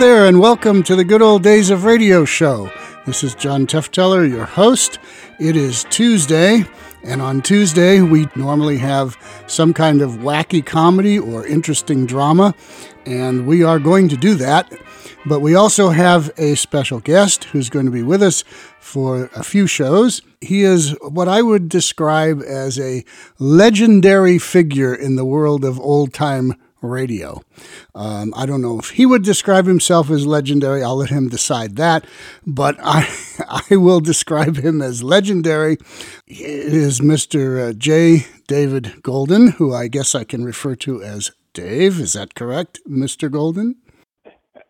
There, and welcome to the Good Old Days of Radio show. This is John Tefteller, your host. It is Tuesday, and on Tuesday, we normally have some kind of wacky comedy or interesting drama, and we are going to do that. But we also have a special guest who's going to be with us for a few shows. He is what I would describe as a legendary figure in the world of old time radio. Um, I don't know if he would describe himself as legendary. I'll let him decide that. But I, I will describe him as legendary. It is Mr. Uh, J. David Goldin, who I guess I can refer to as Dave. Is that correct, Mr. Goldin?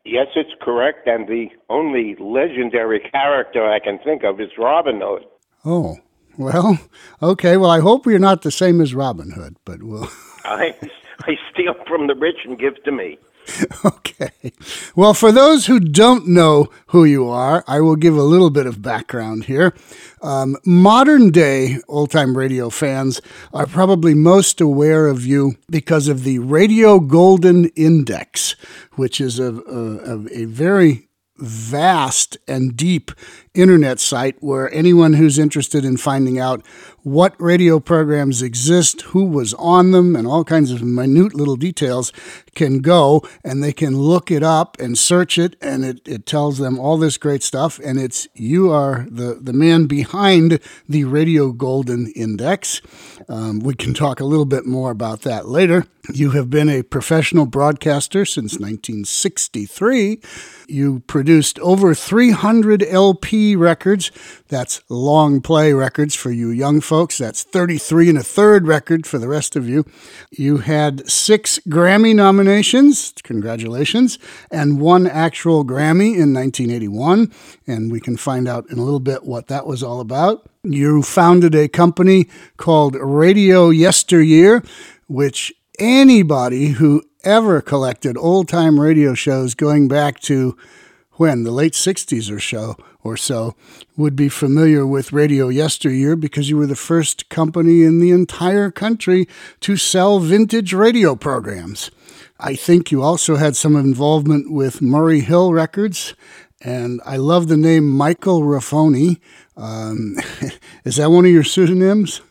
Yes, it's correct. And the only legendary character I can think of is Robin Hood. Oh, well, okay. Well, I hope we're not the same as Robin Hood, but we'll. I, I steal from the rich and give to me. Okay. Well, for those who don't know who you are, I will give a little bit of background here. Um, modern day old time radio fans are probably most aware of you because of the Radio Goldin Index, which is a, a, a very vast and deep internet site where anyone who's interested in finding out what radio programs exist, who was on them, and all kinds of minute little details can go and they can look it up and search it, and it, it tells them all this great stuff. And it's you are the, the man behind the Radio Goldin Index. Um, we can talk a little bit more about that later. You have been a professional broadcaster since 1963. You produced over 300 Records. That's long play records for you young folks. That's 33 and a third record for the rest of you. You had six Grammy nominations. Congratulations. And one actual Grammy in 1981. And we can find out in a little bit what that was all about. You founded a company called Radio Yesteryear, which anybody who ever collected old time radio shows going back to when the late 60s or so or so would be familiar with radio yesteryear because you were the first company in the entire country to sell vintage radio programs. I think you also had some involvement with Murray Hill Records, and I love the name Michael Raffoni. Um, is that one of your pseudonyms?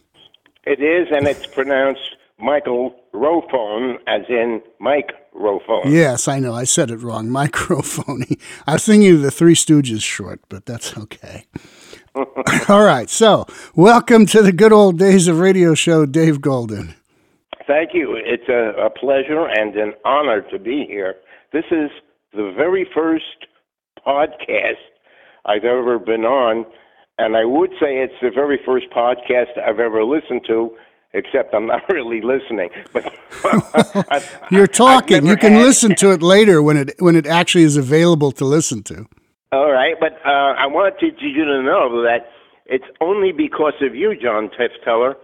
It is, and it's pronounced Michael Rophone, as in Mike Rophone. Yes, I know. I said it wrong. Microphone. I was thinking of the Three Stooges short, but that's okay. All right. So, welcome to the good old days of radio show, Dave Goldin. Thank you. It's a, a pleasure and an honor to be here. This is the very first podcast I've ever been on, and I would say it's the very first podcast I've ever listened to except I'm not really listening. But you're talking. You can had, listen to it later when it when it actually is available to listen to. All right, but uh, I wanted you to know that it's only because of you, John Tefteller,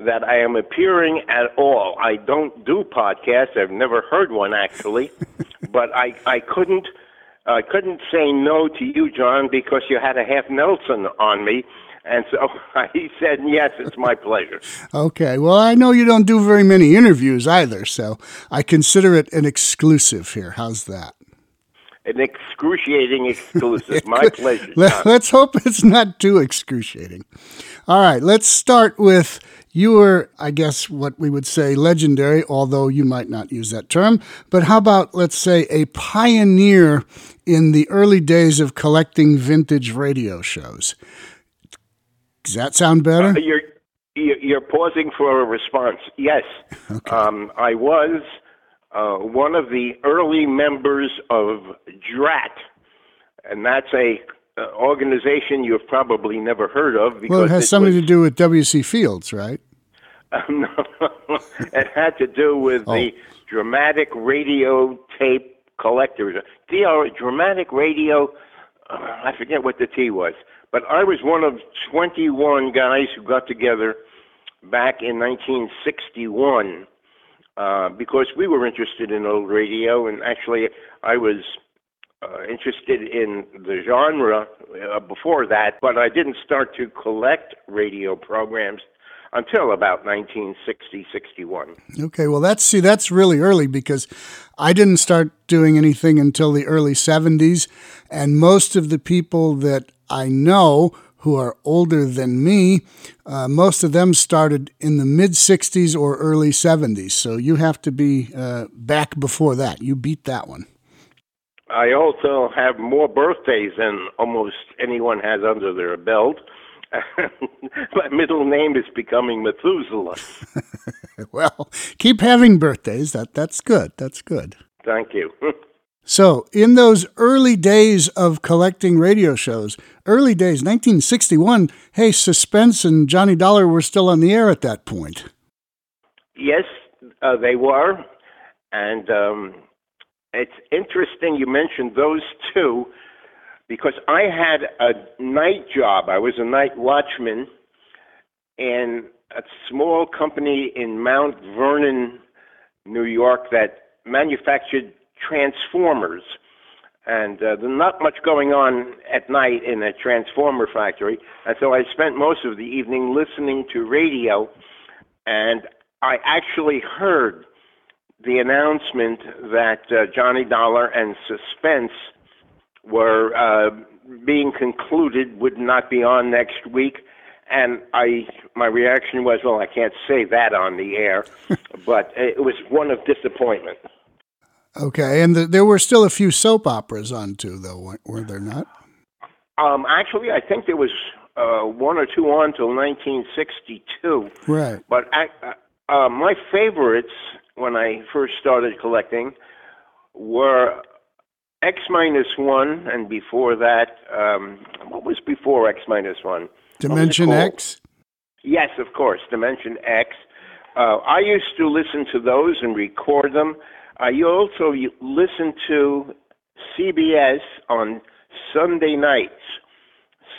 that I am appearing at all. I don't do podcasts. I've never heard one actually, but I I couldn't. I couldn't say no to you, John, because you had a half Nelson on me, and so he said, Yes, it's my pleasure. okay. Well, I know you don't do very many interviews either, so I consider it an exclusive here. How's that? An excruciating exclusive. my pleasure. Let, us hope it's not too excruciating. All right, let's start with you were, I guess, what we would say legendary, although you might not use that term. But how about, let's say, a pioneer in the early days of collecting vintage radio shows? Does that sound better? Uh, you're you're pausing for a response. Yes, okay. um, I was uh, one of the early members of DRAT, and that's a uh, organization you've probably never heard of. Because well, it has it something was, to do with W.C. Fields, right? no, it had to do with oh. the dramatic radio tape collectors. DR, dramatic radio. Uh, I forget what the T was. But I was one of 21 guys who got together back in 1961 uh, because we were interested in old radio, and actually, I was uh, interested in the genre uh, before that, but I didn't start to collect radio programs until about 1960, 61. Okay, well, that's see, that's really early because I didn't start doing anything until the early 70s, and most of the people that I know who are older than me, uh, most of them started in the mid 60s or early 70s. So you have to be uh, back before that. You beat that one. I also have more birthdays than almost anyone has under their belt. My middle name is becoming Methuselah. well, keep having birthdays. That that's good. That's good. Thank you. so, in those early days of collecting radio shows, early days, 1961, hey, Suspense and Johnny Dollar were still on the air at that point. Yes, uh, they were. And um, it's interesting you mentioned those two because I had a night job. I was a night watchman in a small company in Mount Vernon, New York that manufactured transformers. And uh, there's not much going on at night in a transformer factory. And so I spent most of the evening listening to radio. And I actually heard the announcement that uh, Johnny Dollar and Suspense were uh, being concluded would not be on next week. And I, my reaction was, well, I can't say that on the air, but it was one of disappointment. Okay, and the, there were still a few soap operas on too, though, were there not? Um, actually, I think there was uh, one or two on till 1962. Right. But I, uh, my favorites when I first started collecting were X minus one, and before that, um, what was before X minus one? Dimension X. Yes, of course, Dimension X. Uh, I used to listen to those and record them. I you also listen to CBS on Sunday nights,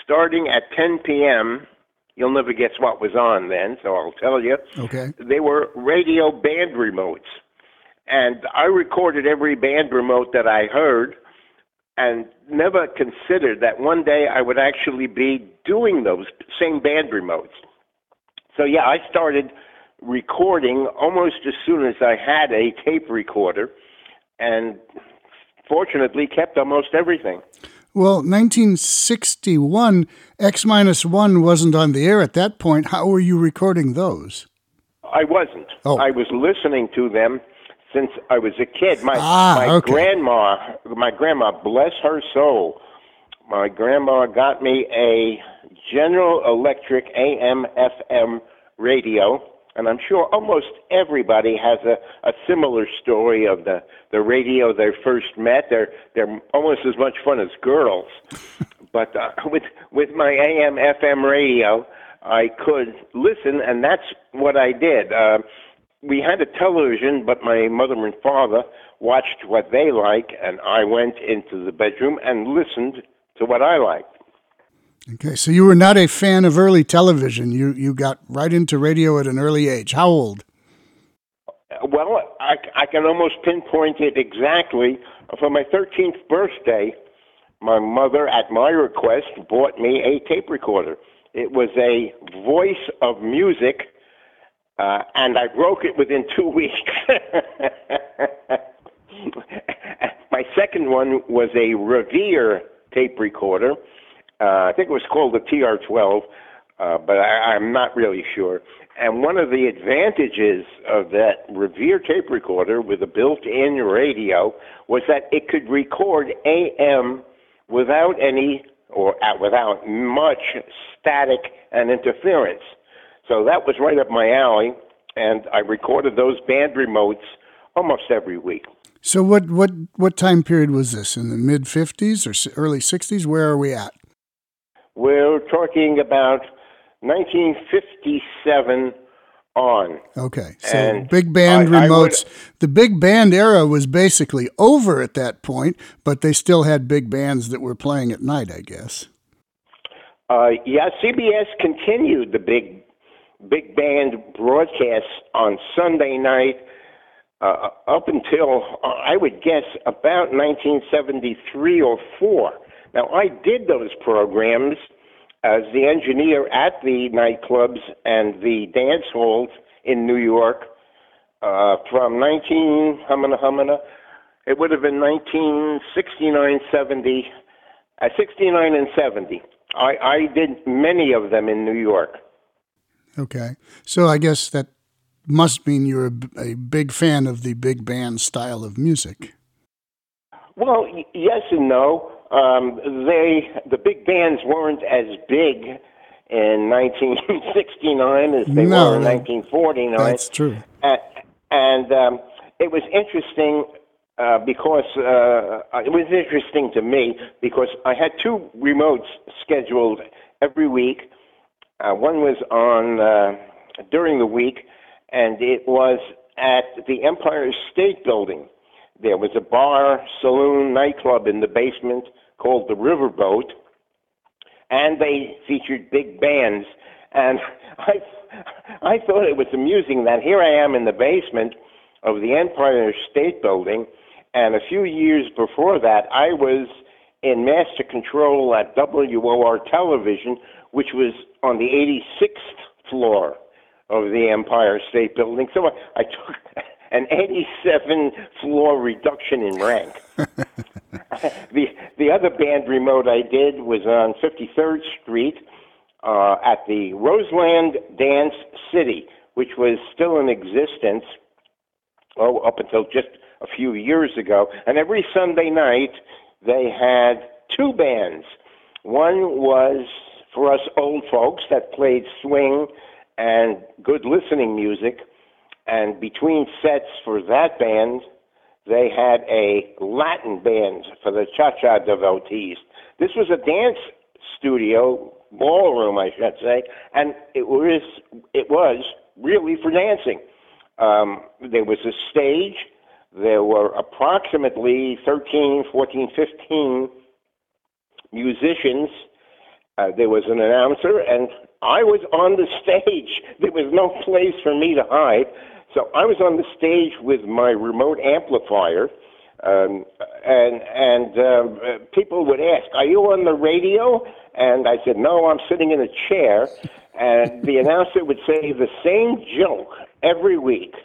starting at 10 p.m. You'll never guess what was on then, so I'll tell you. Okay. They were radio band remotes. And I recorded every band remote that I heard and never considered that one day I would actually be doing those same band remotes. So, yeah, I started recording almost as soon as I had a tape recorder and fortunately kept almost everything. Well, 1961, X minus one wasn't on the air at that point. How were you recording those? I wasn't. Oh. I was listening to them since I was a kid. My ah, my okay. grandma, my grandma, bless her soul, my grandma got me a General Electric AM FM radio and I'm sure almost everybody has a, a similar story of the, the radio they first met. They're they're almost as much fun as girls. but uh, with with my AM FM radio, I could listen, and that's what I did. Uh, we had a television, but my mother and father watched what they like, and I went into the bedroom and listened to what I liked. Okay, so you were not a fan of early television. You you got right into radio at an early age. How old? Well, I, I can almost pinpoint it exactly. For my 13th birthday, my mother, at my request, bought me a tape recorder. It was a voice of music, uh, and I broke it within two weeks. my second one was a Revere tape recorder uh, I think it was called the TR12, uh, but I, I'm not really sure. And one of the advantages of that Revere tape recorder with a built-in radio was that it could record AM without any or without much static and interference. So that was right up my alley, and I recorded those band remotes almost every week. So what what what time period was this? In the mid 50s or early 60s? Where are we at? We're talking about 1957 on. Okay, so and big band I, remotes. I would, the big band era was basically over at that point, but they still had big bands that were playing at night, I guess. Uh, yeah, CBS continued the big big band broadcasts on Sunday night uh, up until uh, I would guess about 1973 or four. Now, I did those programs as the engineer at the nightclubs and the dance halls in New York uh, from 19 humana humana. It would have been 1969, 70, uh, 69 and 70. I, I did many of them in New York. Okay, so I guess that must mean you're a, a big fan of the big band style of music. Well, y- yes and no. Um, they the big bands weren't as big in 1969 as they No, were in 1949. That's true. Uh, and um, it was interesting uh, because uh, it was interesting to me because I had two remotes scheduled every week. Uh, one was on uh, during the week, and it was at the Empire State Building. There was a bar, saloon, nightclub in the basement called the Riverboat, and they featured big bands. And I, I thought it was amusing that here I am in the basement of the Empire State Building, and a few years before that, I was in master control at WOR Television, which was on the 86th floor of the Empire State Building. So I, I took an 87 floor reduction in rank. the the other band remote I did was on 53rd Street uh, at the Roseland Dance City, which was still in existence oh up until just a few years ago. And every Sunday night they had two bands. One was for us old folks that played swing and good listening music. And between sets for that band, they had a Latin band for the cha cha devotees. This was a dance studio, ballroom, I should say, and it was, it was really for dancing. Um, there was a stage. There were approximately 13, 14, 15 musicians. Uh, there was an announcer, and I was on the stage. There was no place for me to hide. So I was on the stage with my remote amplifier, um, and and um, uh, people would ask, "Are you on the radio?" And I said, "No, I'm sitting in a chair." And the announcer would say the same joke every week.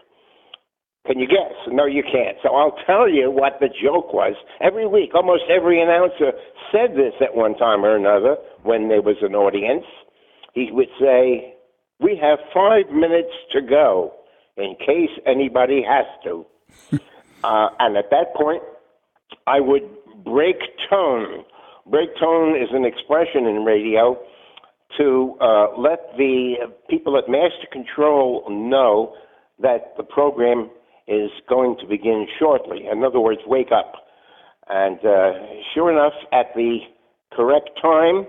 Can you guess? No, you can't. So I'll tell you what the joke was. Every week, almost every announcer said this at one time or another when there was an audience. He would say, We have five minutes to go in case anybody has to. uh, and at that point, I would break tone. Break tone is an expression in radio to uh, let the people at Master Control know that the program is going to begin shortly. In other words, wake up. And uh, sure enough, at the correct time,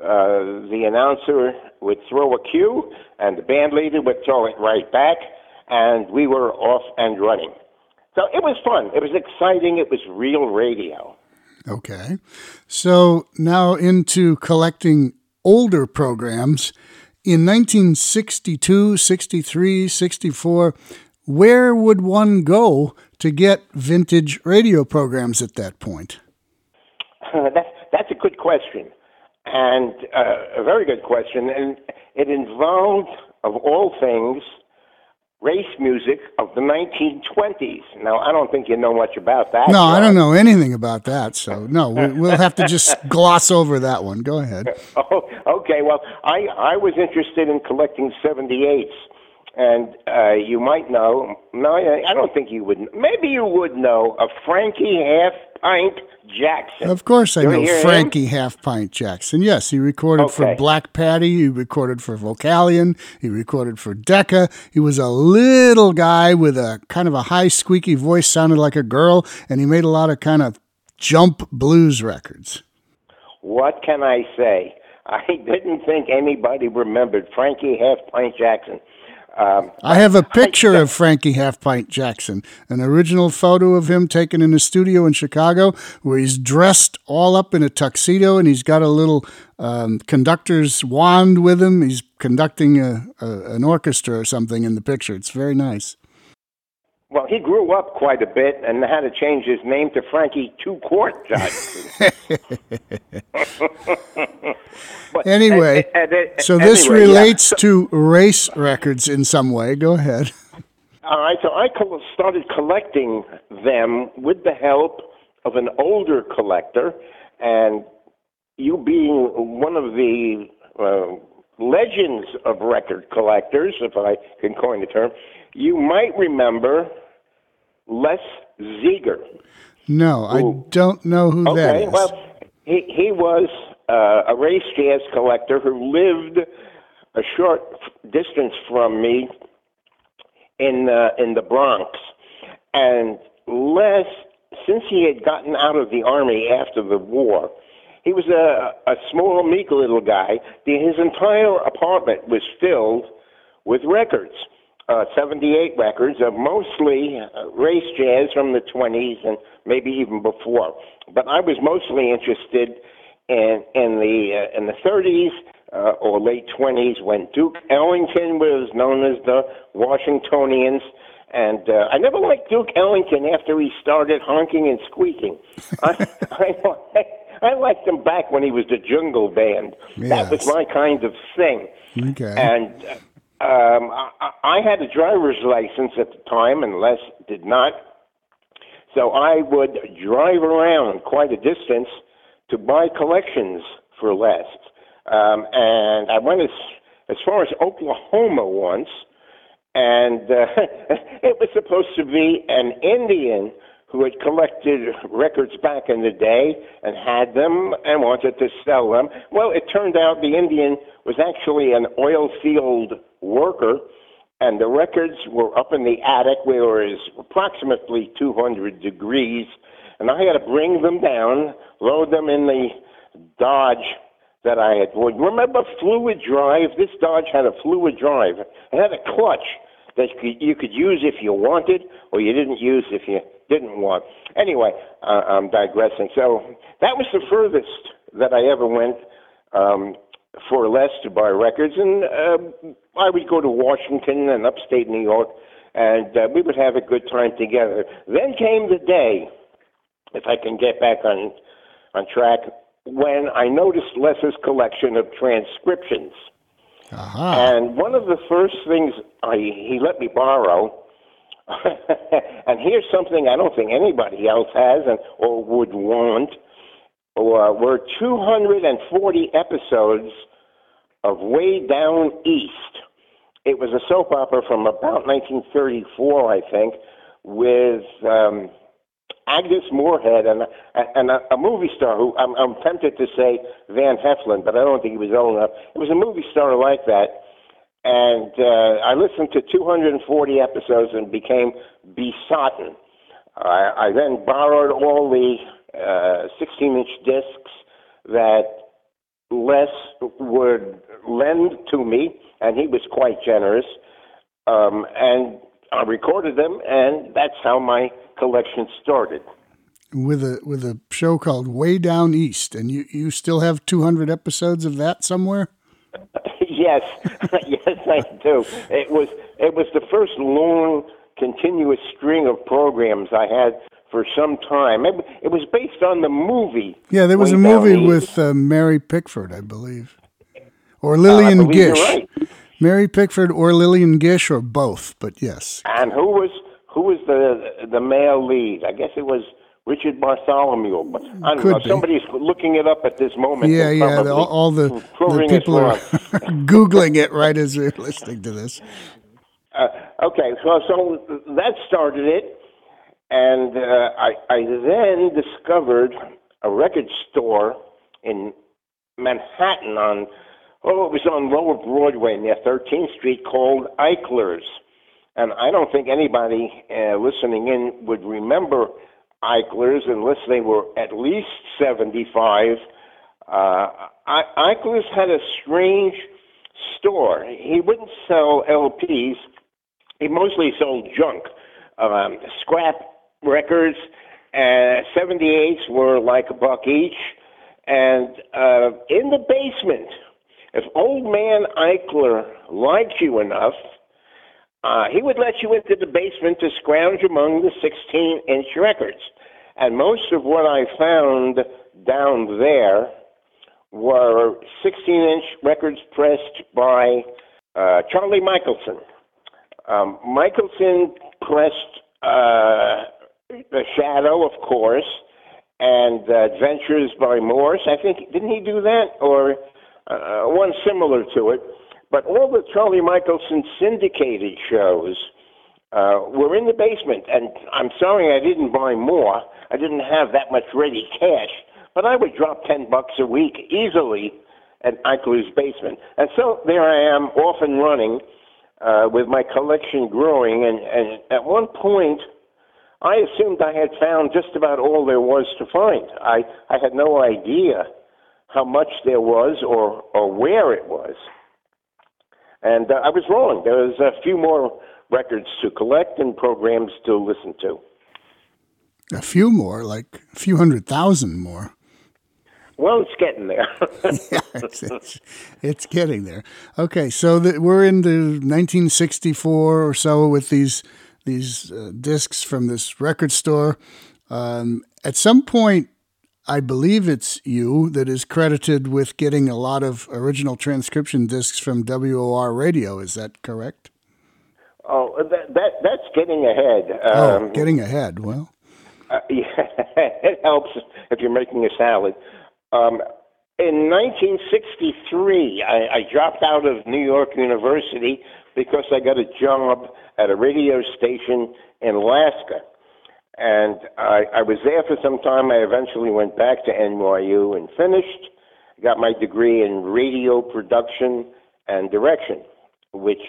uh, the announcer would throw a cue, and the band leader would throw it right back, and we were off and running. So it was fun. It was exciting. It was real radio. Okay. So now into collecting older programs. In 1962, 63, 64, where would one go to get vintage radio programs at that point? Uh, that's that's a good question, and uh, a very good question, and it involved, of all things, race music of the 1920s. Now, I don't think you know much about that. No, I don't know anything about that. So, no, we- we'll have to just gloss over that one. Go ahead. Oh, okay. Well, I I was interested in collecting 78s, and uh, you might know. No, I I don't think you would. Maybe you would know of Frankie Half Pint Jaxon. Of course, I You know? Frankie Half Pint Jaxon. Yes, he recorded for Black Patti. He recorded for Vocalion. He recorded for Decca. He was a little guy with a kind of a high, squeaky voice, sounded like a girl, and he made a lot of kind of jump blues records. What can I say? I didn't think anybody remembered Frankie Half Pint Jaxon. Um, I have a picture of Frankie Half Pint Jaxon, an original photo of him taken in a studio in Chicago where he's dressed all up in a tuxedo and he's got a little um, conductor's wand with him. He's conducting a, a, an orchestra or something in the picture. It's very nice. Well, he grew up quite a bit and had to change his name to Frankie Two Court. But, anyway, and, and, and, so this anyway, relates yeah. to race records in some way. Go ahead. All right, so I started collecting them with the help of an older collector, and you being one of the uh, legends of record collectors, if I can coin the term, you might remember Les Zeger. No, who, I don't know who okay, that is. Well, he, he was uh, a race jazz collector who lived a short distance from me in uh, in the Bronx, and Les, since he had gotten out of the army after the war, he was a, a small, meek little guy. His entire apartment was filled with records, uh, 78 records of mostly uh, race jazz from the 20s and maybe even before. But I was mostly interested in in the uh, in the 30s uh, or late 20s when Duke Ellington was known as the Washingtonians. And uh, I never liked Duke Ellington after he started honking and squeaking. I, I, I liked him back when he was the Jungle Band. Yes. That was my kind of thing. Okay. And um, I, I had a driver's license at the time, and Les did not. So I would drive around quite a distance to buy collections for Les. Um, and I went as as far as Oklahoma once, and uh, it was supposed to be an Indian who had collected records back in the day and had them and wanted to sell them. Well, it turned out the Indian was actually an oil field worker, and the records were up in the attic where it was approximately 200 degrees, and I had to bring them down, load them in the Dodge that I had bought. Remember fluid drive? This Dodge had a fluid drive. It had a clutch that you could use if you wanted, or you didn't use if you didn't want. Anyway, uh, I'm digressing. So that was the furthest that I ever went um, for less to buy records, and uh, I would go to Washington and upstate New York, and uh, we would have a good time together. Then came the day, if I can get back on on track, when I noticed Les's collection of transcriptions. Uh-huh. And one of the first things I, he let me borrow and here's something I don't think anybody else has and or would want. Or were 240 episodes of Way Down East. It was a soap opera from about 1934, I think, with um, Agnes Moorehead and and a, a movie star who I'm, I'm tempted to say Van Heflin, but I don't think he was old enough. It was a movie star like that and uh, I listened to 240 episodes and became besotted. I, I then borrowed all the uh, 16 inch discs that Les would lend to me, and he was quite generous. Um, and I recorded them, and that's how my collection started. With a with a show called Way Down East, and you, you still have 200 episodes of that somewhere? yes, yes, I do. It was it was the first long, continuous string of programs I had for some time. It, it was based on the movie. Yeah, there was a movie with uh, Mary Pickford, I believe, or Lillian uh, Gish. Right. Mary Pickford or Lillian Gish or both, but yes. And who was who was the the male lead? I guess it was Richard Bartholomew. But I don't Could know. Be. Somebody's looking it up at this moment. Yeah, yeah. The, all, all, the, the people are googling it right as we're listening to this. Uh, okay, so so that started it, and uh, I I then discovered a record store in Manhattan on oh it was on Lower Broadway near 13th Street called Eichler's. And I don't think anybody uh, listening in would remember Eichler's, unless they were at least 75. Uh, Eichler's had a strange store. He wouldn't sell LPs. He mostly sold junk, um, scrap records. Uh, 78s were like a buck each. And uh, in the basement, if old man Eichler liked you enough, uh, he would let you into the basement to scrounge among the 16 inch records. And most of what I found down there were 16 inch records pressed by uh, Charlie Michelson. Um, Michelson pressed uh, The Shadow, of course, and uh, Adventures by Morse. I think, didn't he do that? Or uh, one similar to it. But all the Charlie Michelson syndicated shows uh, were in the basement, and I'm sorry I didn't buy more. I didn't have that much ready cash, but I would drop ten bucks a week easily at Eichler's basement. And so there I am, off and running, uh, with my collection growing. And, and at one point, I assumed I had found just about all there was to find. I, I had no idea how much there was or, or where it was. And uh, I was wrong. There was a few more records to collect and programs to listen to. A few more, like a few hundred thousand more. Well, it's getting there. yeah, it's, it's, it's, getting there. Okay, so the, we're in the 1964 or so with these these uh, discs from this record store. Um, at some point, I believe it's you that is credited with getting a lot of original transcription discs from WOR Radio. Is that correct? Oh, that, that that's getting ahead. Oh, um, getting ahead. Well, uh, yeah, it helps if you're making a salad. Um, in 1963, I, I dropped out of New York University because I got a job at a radio station in Alaska and I, I was there for some time. I eventually went back to NYU and finished. Got my degree in radio production and direction, which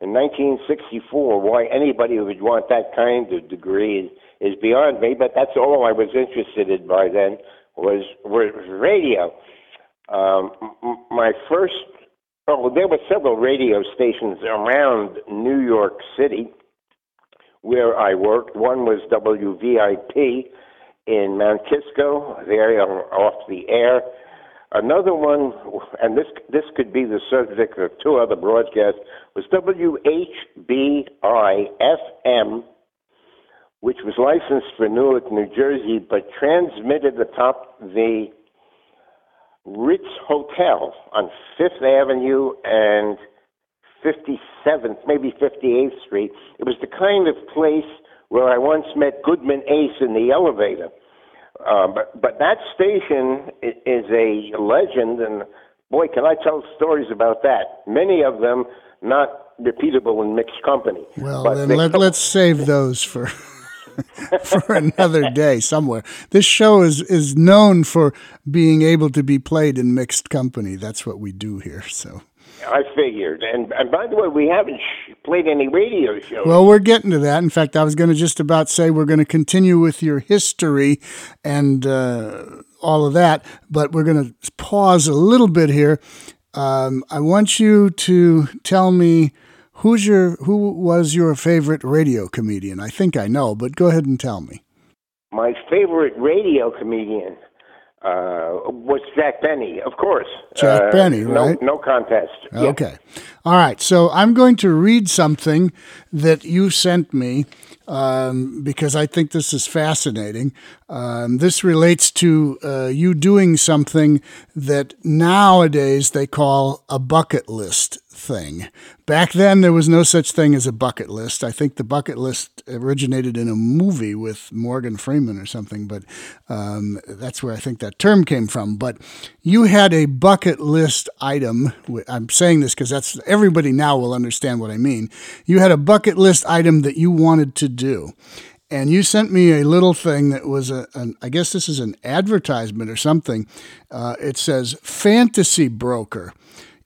in 1964, why anybody would want that kind of degree is beyond me. But that's all I was interested in by then was was radio. Um, my first, oh, there were several radio stations around New York City where I worked. One was WVIP in Mount Kisco, there off the air. Another one, and this this could be the subject of two other broadcasts, was WHBI-FM, which was licensed for Newark, New Jersey, but transmitted atop the Ritz Hotel on Fifth Avenue and 57th, maybe 58th Street. It was the kind of place where I once met Goodman Ace in the elevator. Uh, but but that station is a legend, and boy, can I tell stories about that. Many of them not repeatable in mixed company. Well, then let, let's save those for. for another day somewhere. This show is is known for being able to be played in mixed company. That's what we do here. So I figured. And, and by the way, we haven't sh- played any radio shows. Well, we're getting to that. In fact, I was going to just about say we're going to continue with your history and uh, all of that, but we're going to pause a little bit here. Um, I want you to tell me who's your who was your favorite radio comedian. I think I know, but go ahead and tell me. My favorite radio comedian uh, was Jack Benny, of course. Jack uh, Benny, right? No, no contest. Okay. All right. So I'm going to read something that you sent me um, because I think this is fascinating. Um, this relates to uh, you doing something that nowadays they call a bucket list thing. Back then, there was no such thing as a bucket list. I think the bucket list originated in a movie with Morgan Freeman or something, but um, that's where I think that term came from. But you had a bucket list item. I'm saying this because that's everybody now will understand what I mean. You had a bucket list item that you wanted to do and you sent me a little thing that was a, an, I guess this is an advertisement or something. Uh, it says fantasy broker.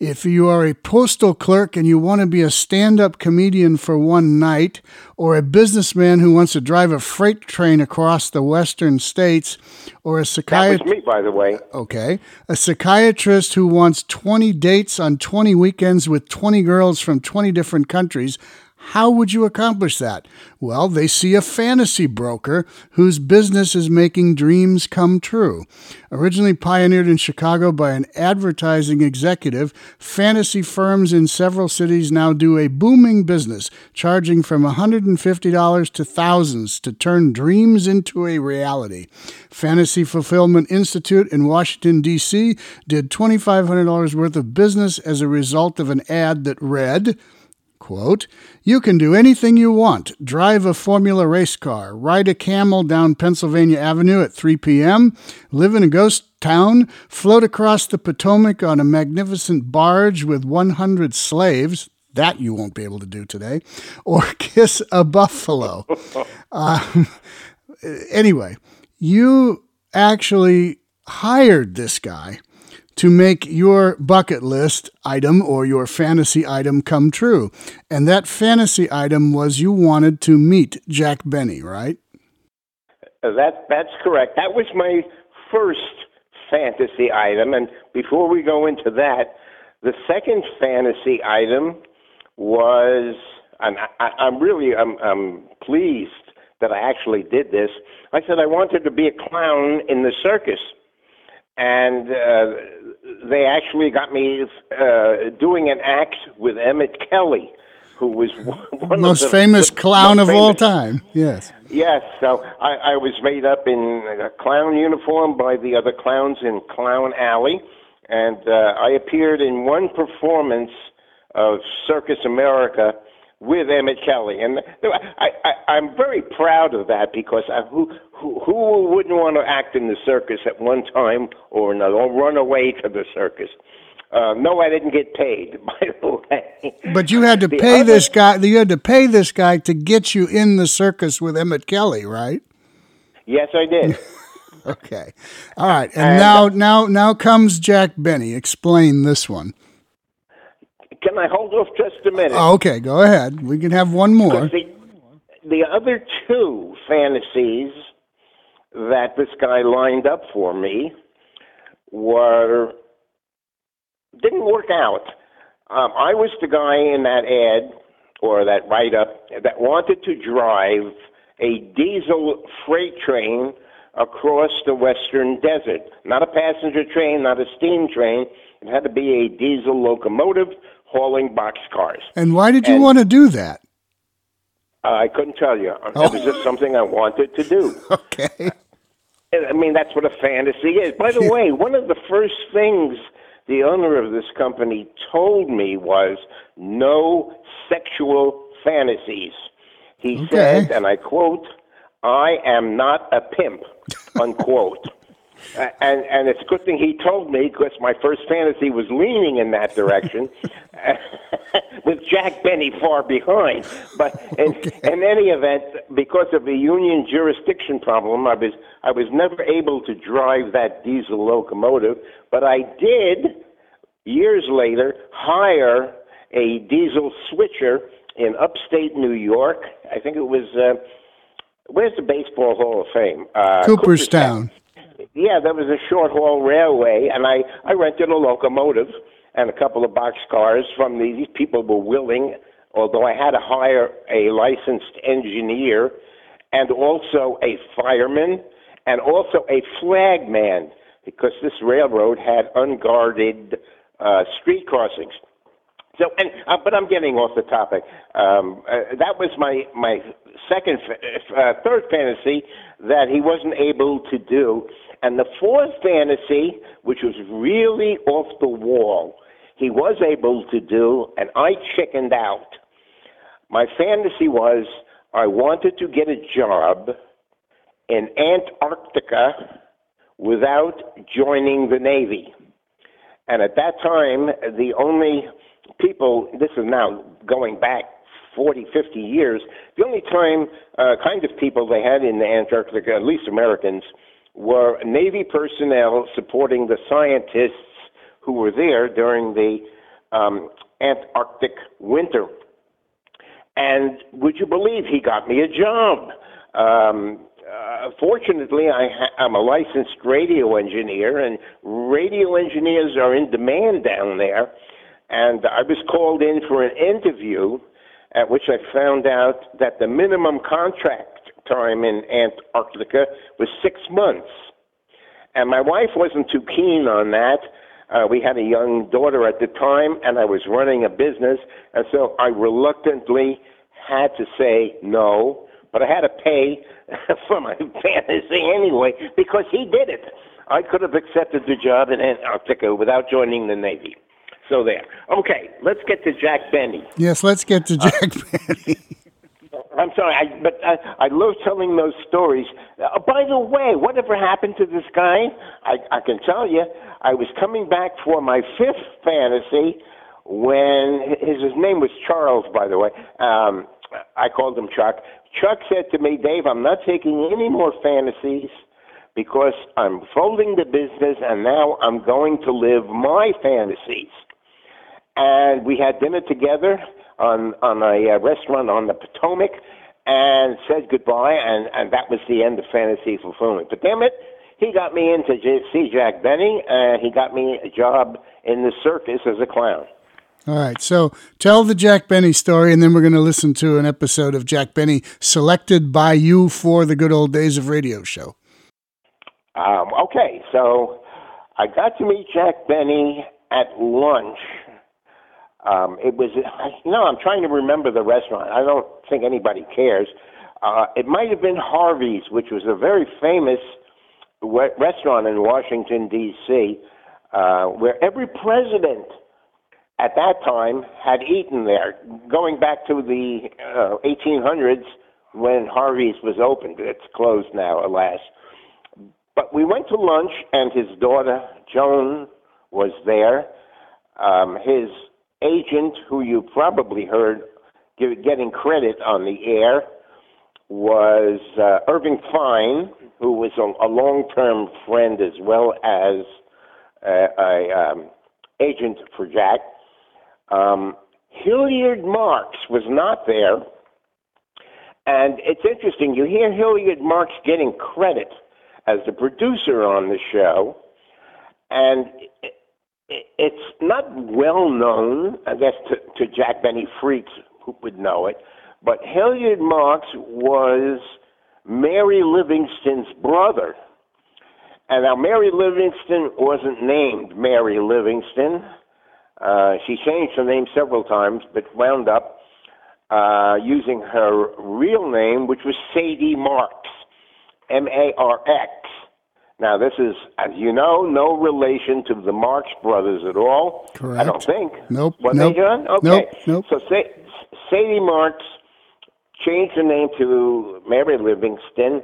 If you are a postal clerk and you want to be a stand up comedian for one night, or a businessman who wants to drive a freight train across the western states, or a psychiatrist. Me, by the way. Okay. A psychiatrist who wants 20 dates on 20 weekends with 20 girls from 20 different countries, How would you accomplish that? Well, they see a fantasy broker whose business is making dreams come true. Originally pioneered in Chicago by an advertising executive, fantasy firms in several cities now do a booming business, charging from $150 to thousands to turn dreams into a reality. Fantasy Fulfillment Institute in Washington, D.C. did $2,500 worth of business as a result of an ad that read, Quote, you can do anything you want. Drive a Formula race car, ride a camel down Pennsylvania Avenue at 3 p.m., live in a ghost town, float across the Potomac on a magnificent barge with 100 slaves. That you won't be able to do today. Or kiss a buffalo. uh, anyway, you actually hired this guy to make your bucket list item or your fantasy item come true. And that fantasy item was you wanted to meet Jack Benny, right? Uh, that that's correct. That was my first fantasy item and before we go into that, the second fantasy item was and I, I'm really I'm, I'm pleased that I actually did this. I said I wanted to be a clown in the circus and uh, they actually got me uh, doing an act with Emmett Kelly, who was one most of the famous the clown of all time. Yes. Yes, so I, I was made up in a clown uniform by the other clowns in Clown Alley, and uh, I appeared in one performance of Circus America with Emmett Kelly, and I, I, I'm very proud of that because I, who, who who wouldn't want to act in the circus at one time or another, or run away to the circus? Uh, no, I didn't get paid, by the way. But you had to The pay other- this guy. You had to pay this guy to get you in the circus with Emmett Kelly, right? Yes, I did. Okay. All right. And, And- now, now, now comes Jack Benny. Explain this one. Can I hold off just a minute? Oh, okay. Go ahead. We can have one more. The, the other two fantasies that this guy lined up for me were didn't work out. Um, I was the guy in that ad or that write up that wanted to drive a diesel freight train across the western desert. Not a passenger train, not a steam train. It had to be a diesel locomotive hauling boxcars. And why did you And- want to do that? Uh, I couldn't tell you. Oh. It was just something I wanted to do. Okay. I mean, that's what a fantasy is. By the way, one of the first things the owner of this company told me was no sexual fantasies. He Okay. said, and I quote, I am not a pimp, unquote. And and it's a good thing he told me because my first fantasy was leaning in that direction, with Jack Benny far behind. But in, in any event, because of the union jurisdiction problem, I was I was never able to drive that diesel locomotive. But I did years later hire a diesel switcher in upstate New York. I think it was. Uh, Where's the Baseball Hall of Fame? Uh, Cooperstown. Yeah, there was a short haul railway, and I, I rented a locomotive and a couple of box cars from these. People were willing, although I had to hire a licensed engineer and also a fireman and also a flagman because this railroad had unguarded uh, street crossings. So, and uh, but I'm getting off the topic. Um, uh, that was my my second, uh, third fantasy that he wasn't able to do, and the fourth fantasy, which was really off the wall, he was able to do, and I chickened out. My fantasy was I wanted to get a job in Antarctica without joining the Navy. And at that time, the only people, this is now going back 40, 50 years, the only time uh, kind of people they had in Antarctica, at least Americans, were Navy personnel supporting the scientists who were there during the um, Antarctic winter. And would you believe he got me a job? Um, uh, fortunately, I ha- I'm a licensed radio engineer, and radio engineers are in demand down there. And I was called in for an interview, at which I found out that the minimum contract time in Antarctica was six months. And my wife wasn't too keen on that. Uh, we had a young daughter at the time, and I was running a business, and so I reluctantly had to say no, but I had to pay for my fantasy anyway because he did it. I could have accepted the job in Antarctica without joining the Navy. So there. Okay, let's get to Jack Benny. Yes, let's get to Jack uh, Benny. I'm sorry, I, but I, I love telling those stories. Uh, by the way, whatever happened to this guy? I, I can tell you, I was coming back for my fifth fantasy when his, his name was Charles, by the way. Um, I called him Chuck. Chuck said to me, Dave, I'm not taking any more fantasies because I'm folding the business and now I'm going to live my fantasies. And we had dinner together on on a uh, restaurant on the Potomac and said goodbye, and and that was the end of fantasy fulfillment. But damn it, he got me into see Jack Benny, and he got me a job in the circus as a clown. All right, so tell the Jack Benny story, and then we're going to listen to an episode of Jack Benny selected by you for the Good Old Days of Radio show. Um, okay, so I got to meet Jack Benny at lunch. Um, it was, you know, I'm trying to remember the restaurant. I don't think anybody cares. Uh, it might have been Harvey's, which was a very famous re- restaurant in Washington, D.C., uh, where every president at that time had eaten there, going back to the uh, 1800s when Harvey's was opened. It's closed now, alas. But we went to lunch, and his daughter, Joan, was there. Um, his agent, who you probably heard getting credit on the air, was uh, Irving Fein, who was a, a long-term friend as well as uh, a um, agent for Jack. Um, Hilliard Marks was not there, and it's interesting. You hear Hilliard Marks getting credit as the producer on the show, and it's not well known, I guess, to, to Jack Benny freaks who would know it, but Hilliard Marks was Mary Livingstone's brother. And now Mary Livingstone wasn't named Mary Livingstone. Uh, she changed her name several times, but wound up uh, using her real name, which was Sadie Marks, M A R X. Now, this is, as you know, no relation to the Marx brothers at all. Correct. I don't think. Nope. Was nope. they, John? Okay. Nope. Nope. So Sa- Sadie Marx changed her name to Mary Livingstone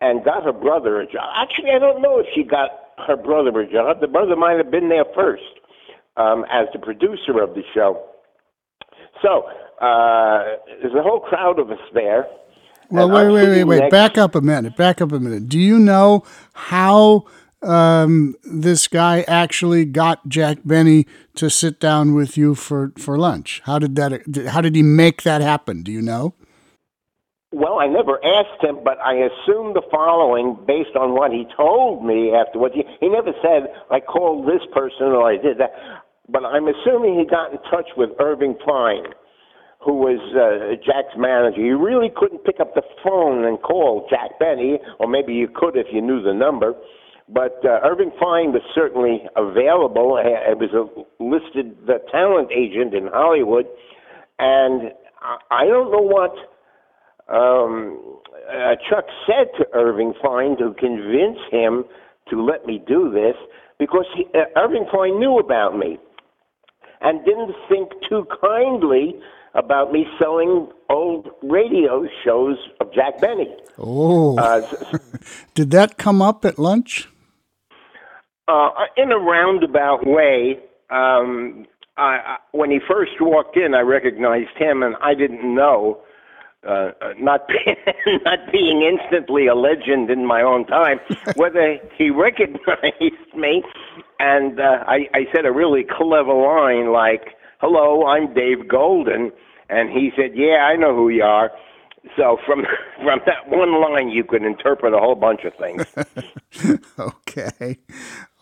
and got her brother a job. Actually, I don't know if she got her brother a job. The brother might have been there first um, as the producer of the show. So uh, there's a whole crowd of us there. Well, wait, wait, wait, wait. Back up a minute. Back up a minute. Do you know how um, this guy actually got Jack Benny to sit down with you for, for lunch? How did that? How did he make that happen? Do you know? Well, I never asked him, but I assume the following based on what he told me afterwards. He, he never said, I called this person or I did that. But I'm assuming he got in touch with Irving Fein who was uh, Jack's manager, you really couldn't pick up the phone and call Jack Benny, or maybe you could if you knew the number. But uh, Irving Fein was certainly available. It was a listed the talent agent in Hollywood, and I don't know what um, uh, Chuck said to Irving Fein to convince him to let me do this, because he, uh, Irving Fein knew about me and didn't think too kindly about me selling old radio shows of Jack Benny. Oh, uh, did that come up at lunch? Uh, in a roundabout way. Um, I, I, when he first walked in, I recognized him, and I didn't know. Uh, uh not being, not being instantly a legend in my own time, whether he recognized me, and uh, I, I said a really clever line like, "Hello, I'm Dave Goldin," And he said, "Yeah, I know who you are." So from from that one line, you could interpret a whole bunch of things. okay,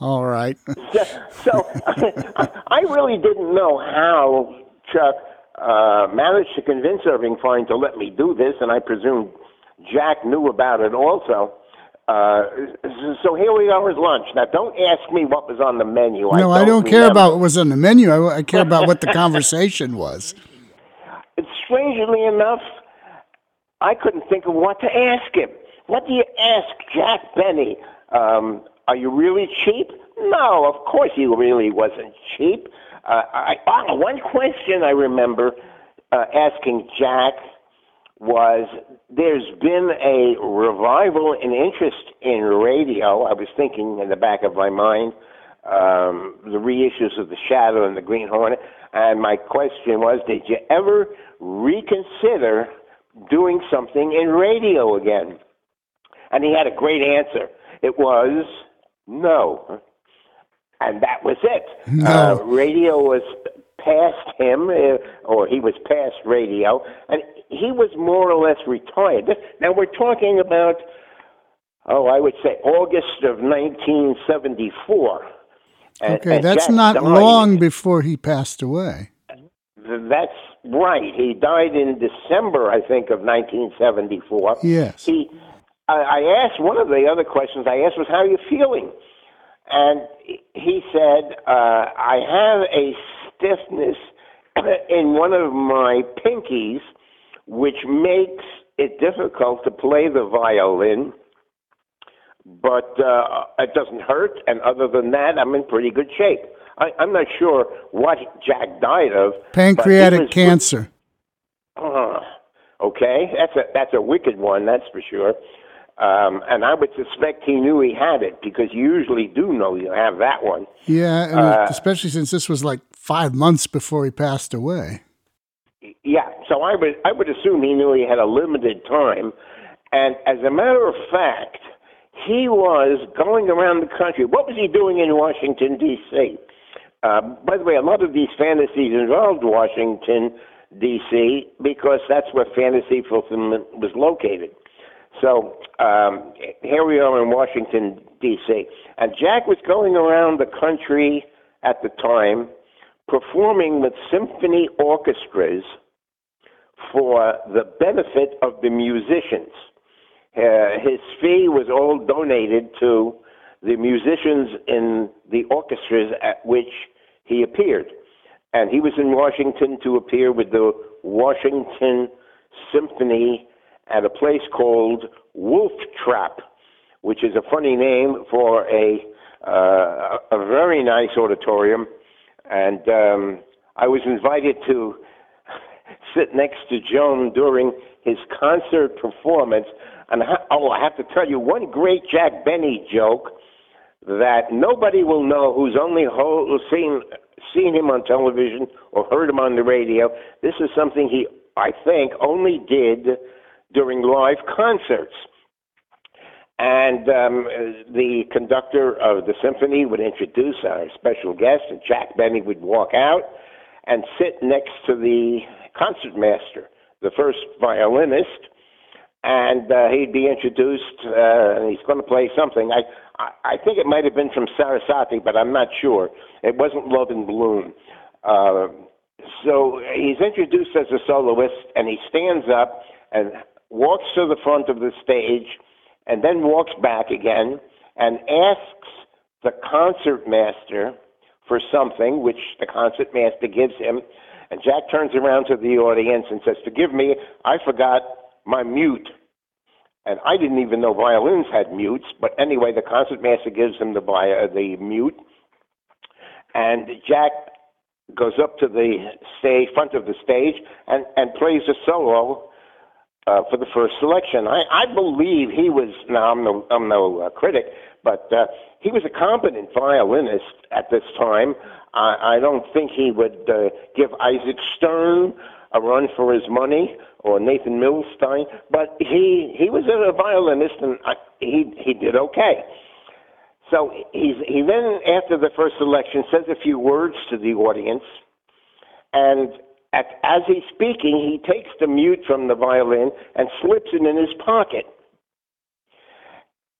all right. so, so I really didn't know how Chuck uh, managed to convince Irving Fein to let me do this, and I presume Jack knew about it also. Uh, so here we are at lunch. Now, don't ask me what was on the menu. No, I don't, I don't care about what was on the menu. I, I care about what the conversation was. Strangely enough, I couldn't think of what to ask him. What do you ask Jack Benny? Um, are you really cheap? No, of course he really wasn't cheap. Uh, I, oh, one question I remember uh, asking Jack was there's been a revival in interest in radio. I was thinking in the back of my mind um, the reissues of The Shadow and The Green Hornet. And my question was, did you ever reconsider doing something in radio again? And he had a great answer. It was no. And that was it. No. Uh, radio was past him, uh, or he was past radio, and he was more or less retired. Now we're talking about, oh, I would say August of 1974. Okay, and that's Jack not long before he passed away. That's right. He died in December, I think, of 1974. Yes. He, I, I asked one of the other questions I asked was, "How are you feeling?" And he said, uh, "I have a stiffness in one of my pinkies, which makes it difficult to play the violin." But uh, it doesn't hurt. And other than that, I'm in pretty good shape. I, I'm not sure what Jack died of. Pancreatic was, cancer. Uh, okay, that's a that's a wicked one, that's for sure. Um, and I would suspect he knew he had it because you usually do know you have that one. Yeah, uh, especially since this was like five months before he passed away. Yeah, so I would I would assume he knew he had a limited time, and as a matter of fact, he was going around the country. What was he doing in Washington, D.C.? Uh, by the way, a lot of these fantasies involved Washington, D.C., because that's where fantasy fulfillment was located. So um, here we are in Washington, D.C., and Jack was going around the country at the time performing with symphony orchestras for the benefit of the musicians. Uh, his fee was all donated to the musicians in the orchestras at which he appeared. And he was in Washington to appear with the Washington Symphony at a place called Wolf Trap, which is a funny name for a uh, a very nice auditorium. And um, I was invited to sit next to Joan during his concert performance. And oh, I have to tell you one great Jack Benny joke that nobody will know who's only ho- seen seen him on television or heard him on the radio. This is something he, I think, only did during live concerts. And um, the conductor of the symphony would introduce our special guest, and Jack Benny would walk out and sit next to the concertmaster, the first violinist, and uh, he'd be introduced, uh, and he's going to play something. I, I, I think it might have been from Sarasate, but I'm not sure. It wasn't Love in Bloom. Uh, so he's introduced as a soloist, and he stands up and walks to the front of the stage, and then walks back again and asks the concertmaster for something, which the concertmaster gives him. And Jack turns around to the audience and says, Forgive me, I forgot my mute. And I didn't even know violins had mutes, but anyway, the concertmaster gives him the, uh, the mute. And Jack goes up to the stage, front of the stage, and, and plays a solo uh, for the first selection. I, I believe he was, now I'm no, I'm no uh, critic, but uh, he was a competent violinist at this time. I, I don't think he would uh, give Isaac Stern a run for his money or Nathan Milstein, but he he was a violinist and I, he he did okay. So he's he then after the first election, says a few words to the audience, and at, as he's speaking, he takes the mute from the violin and slips it in his pocket.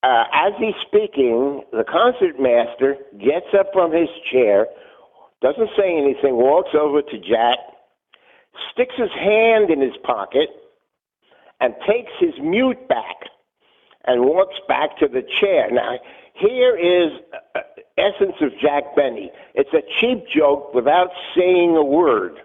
Uh, as he's speaking, the concertmaster gets up from his chair, doesn't say anything, walks over to Jack, sticks his hand in his pocket, and takes his mute back and walks back to the chair. Now, here is uh, essence of Jack Benny. It's a cheap joke without saying a word.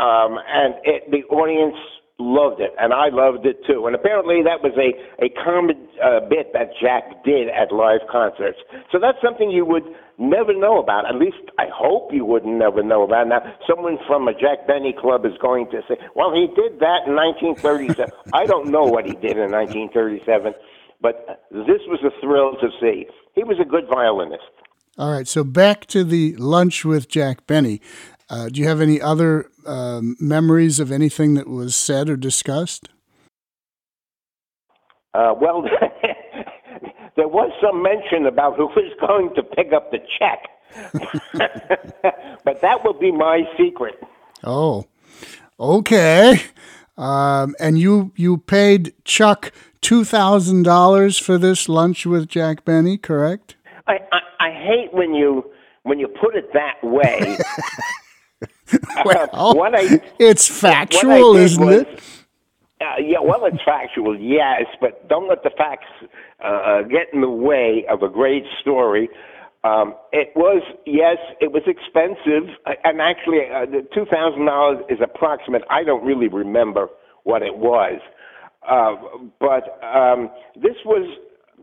Um, and it, the audience loved it, and I loved it too. And apparently, that was a a common uh, bit that Jack did at live concerts. So that's something you would never know about. At least I hope you would never know about. Now, someone from a Jack Benny club is going to say, "Well, he did that in 1937." I don't know what he did in 1937, but this was a thrill to see. He was a good violinist. All right, so back to the lunch with Jack Benny. Uh, do you have any other um, memories of anything that was said or discussed? Uh, well, there was some mention about who was going to pick up the check, but that will be my secret. Oh, okay. Um, and you you paid Chuck two thousand dollars for this lunch with Jack Benny, correct? I, I I hate when you when you put it that way. well, what I, it's factual, isn't was, it? Uh, yeah, well, it's factual, yes, but don't let the facts uh, uh, get in the way of a great story. Um, it was, yes, it was expensive, and actually, uh, the two thousand dollars is approximate. I don't really remember what it was, uh, but um, this was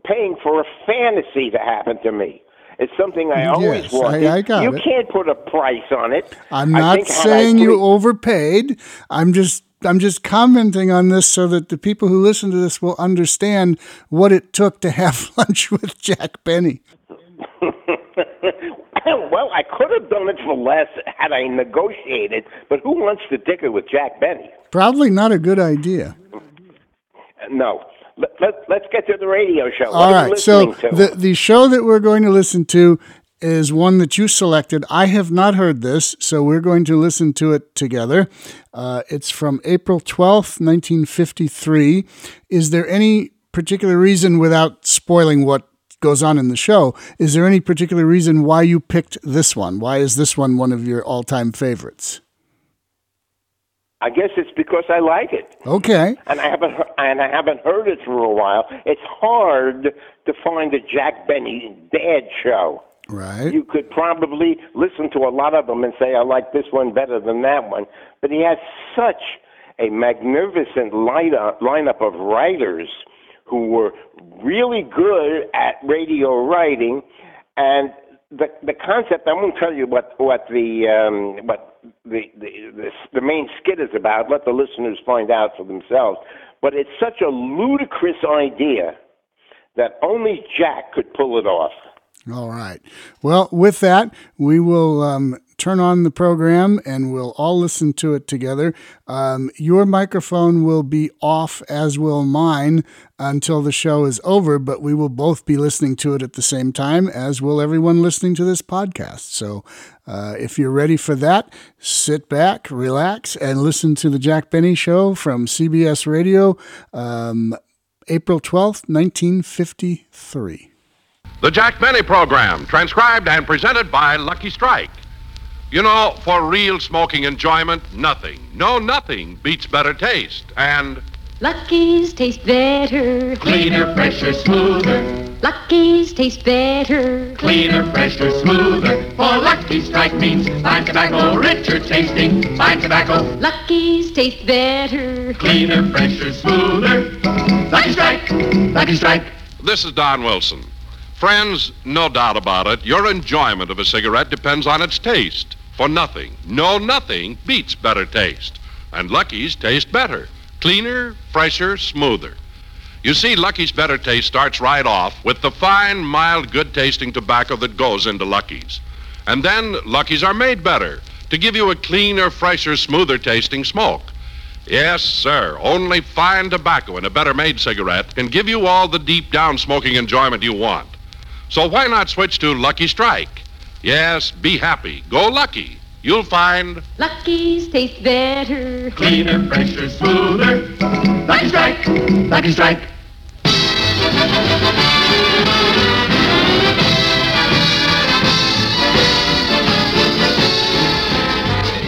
paying for a fantasy to happen to me. It's something I always yes, wanted. I, I got you it. can't put a price on it. I'm not saying put, you overpaid. I'm just I'm just commenting on this so that the people who listen to this will understand what it took to have lunch with Jack Benny. well, I could have done it for less had I negotiated, but who wants to dicker with Jack Benny? Probably not a good idea. No let, us get to the radio show. All right. So the the show that we're going to listen to is one that you selected. I have not heard this, so we're going to listen to it together. Uh, it's from April 12th, 1953. Is there any particular reason, without spoiling what goes on in the show, is there any particular reason why you picked this one? Why is this one one of your all time favorites? I guess it's because I like it. Okay. And I haven't and I haven't heard it for a while. It's hard to find a Jack Benny dad show. Right. You could probably listen to a lot of them and say I like this one better than that one, but he has such a magnificent lineup lineup of writers who were really good at radio writing and the the concept I won't tell you what what the um, what the, the, the, the main skit is about. Let the listeners find out for themselves. But it's such a ludicrous idea that only Jack could pull it off. All right. Well, with that, we will um, turn on the program and we'll all listen to it together. Um, your microphone will be off, as will mine, until the show is over, but we will both be listening to it at the same time, as will everyone listening to this podcast. So uh, if you're ready for that, sit back, relax, and listen to the Jack Benny Show from CBS Radio, um, April 12th, 1953. The Jack Benny Program, transcribed and presented by Lucky Strike. You know, for real smoking enjoyment, nothing, no nothing beats better taste. And Lucky's taste better. Cleaner, fresher, smoother. Lucky's taste better. Cleaner, fresher, smoother. For Lucky Strike means fine tobacco, richer tasting, fine tobacco. Lucky's taste better. Cleaner, fresher, smoother. Lucky Strike, Lucky Strike. This is Don Wilson. Friends, no doubt about it, your enjoyment of a cigarette depends on its taste. For nothing, no nothing beats better taste. And Lucky's taste better. Cleaner, fresher, smoother. You see, Lucky's better taste starts right off with the fine, mild, good tasting tobacco that goes into Lucky's. And then Lucky's are made better to give you a cleaner, fresher, smoother tasting smoke. Yes, sir. Only fine tobacco in a better made cigarette can give you all the deep down smoking enjoyment you want. So why not switch to Lucky Strike? Yes, be happy. Go lucky. You'll find Lucky's taste better. Cleaner, fresher, smoother. Lucky Strike, Lucky Strike.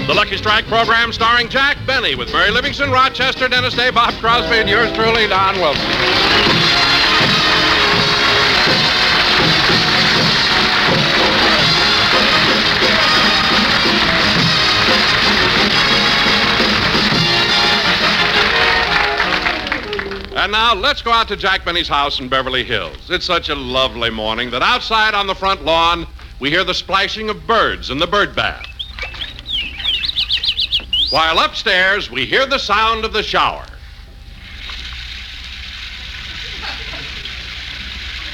the Lucky Lucky Strike program starring Jack Benny with Mary Livingstone, Rochester, Dennis Day, Bob Crosby, and yours truly, Don Wilson. And now let's go out to Jack Benny's house in Beverly Hills. It's such a lovely morning that outside on the front lawn we hear the splashing of birds in the bird bath. While upstairs we hear the sound of the shower.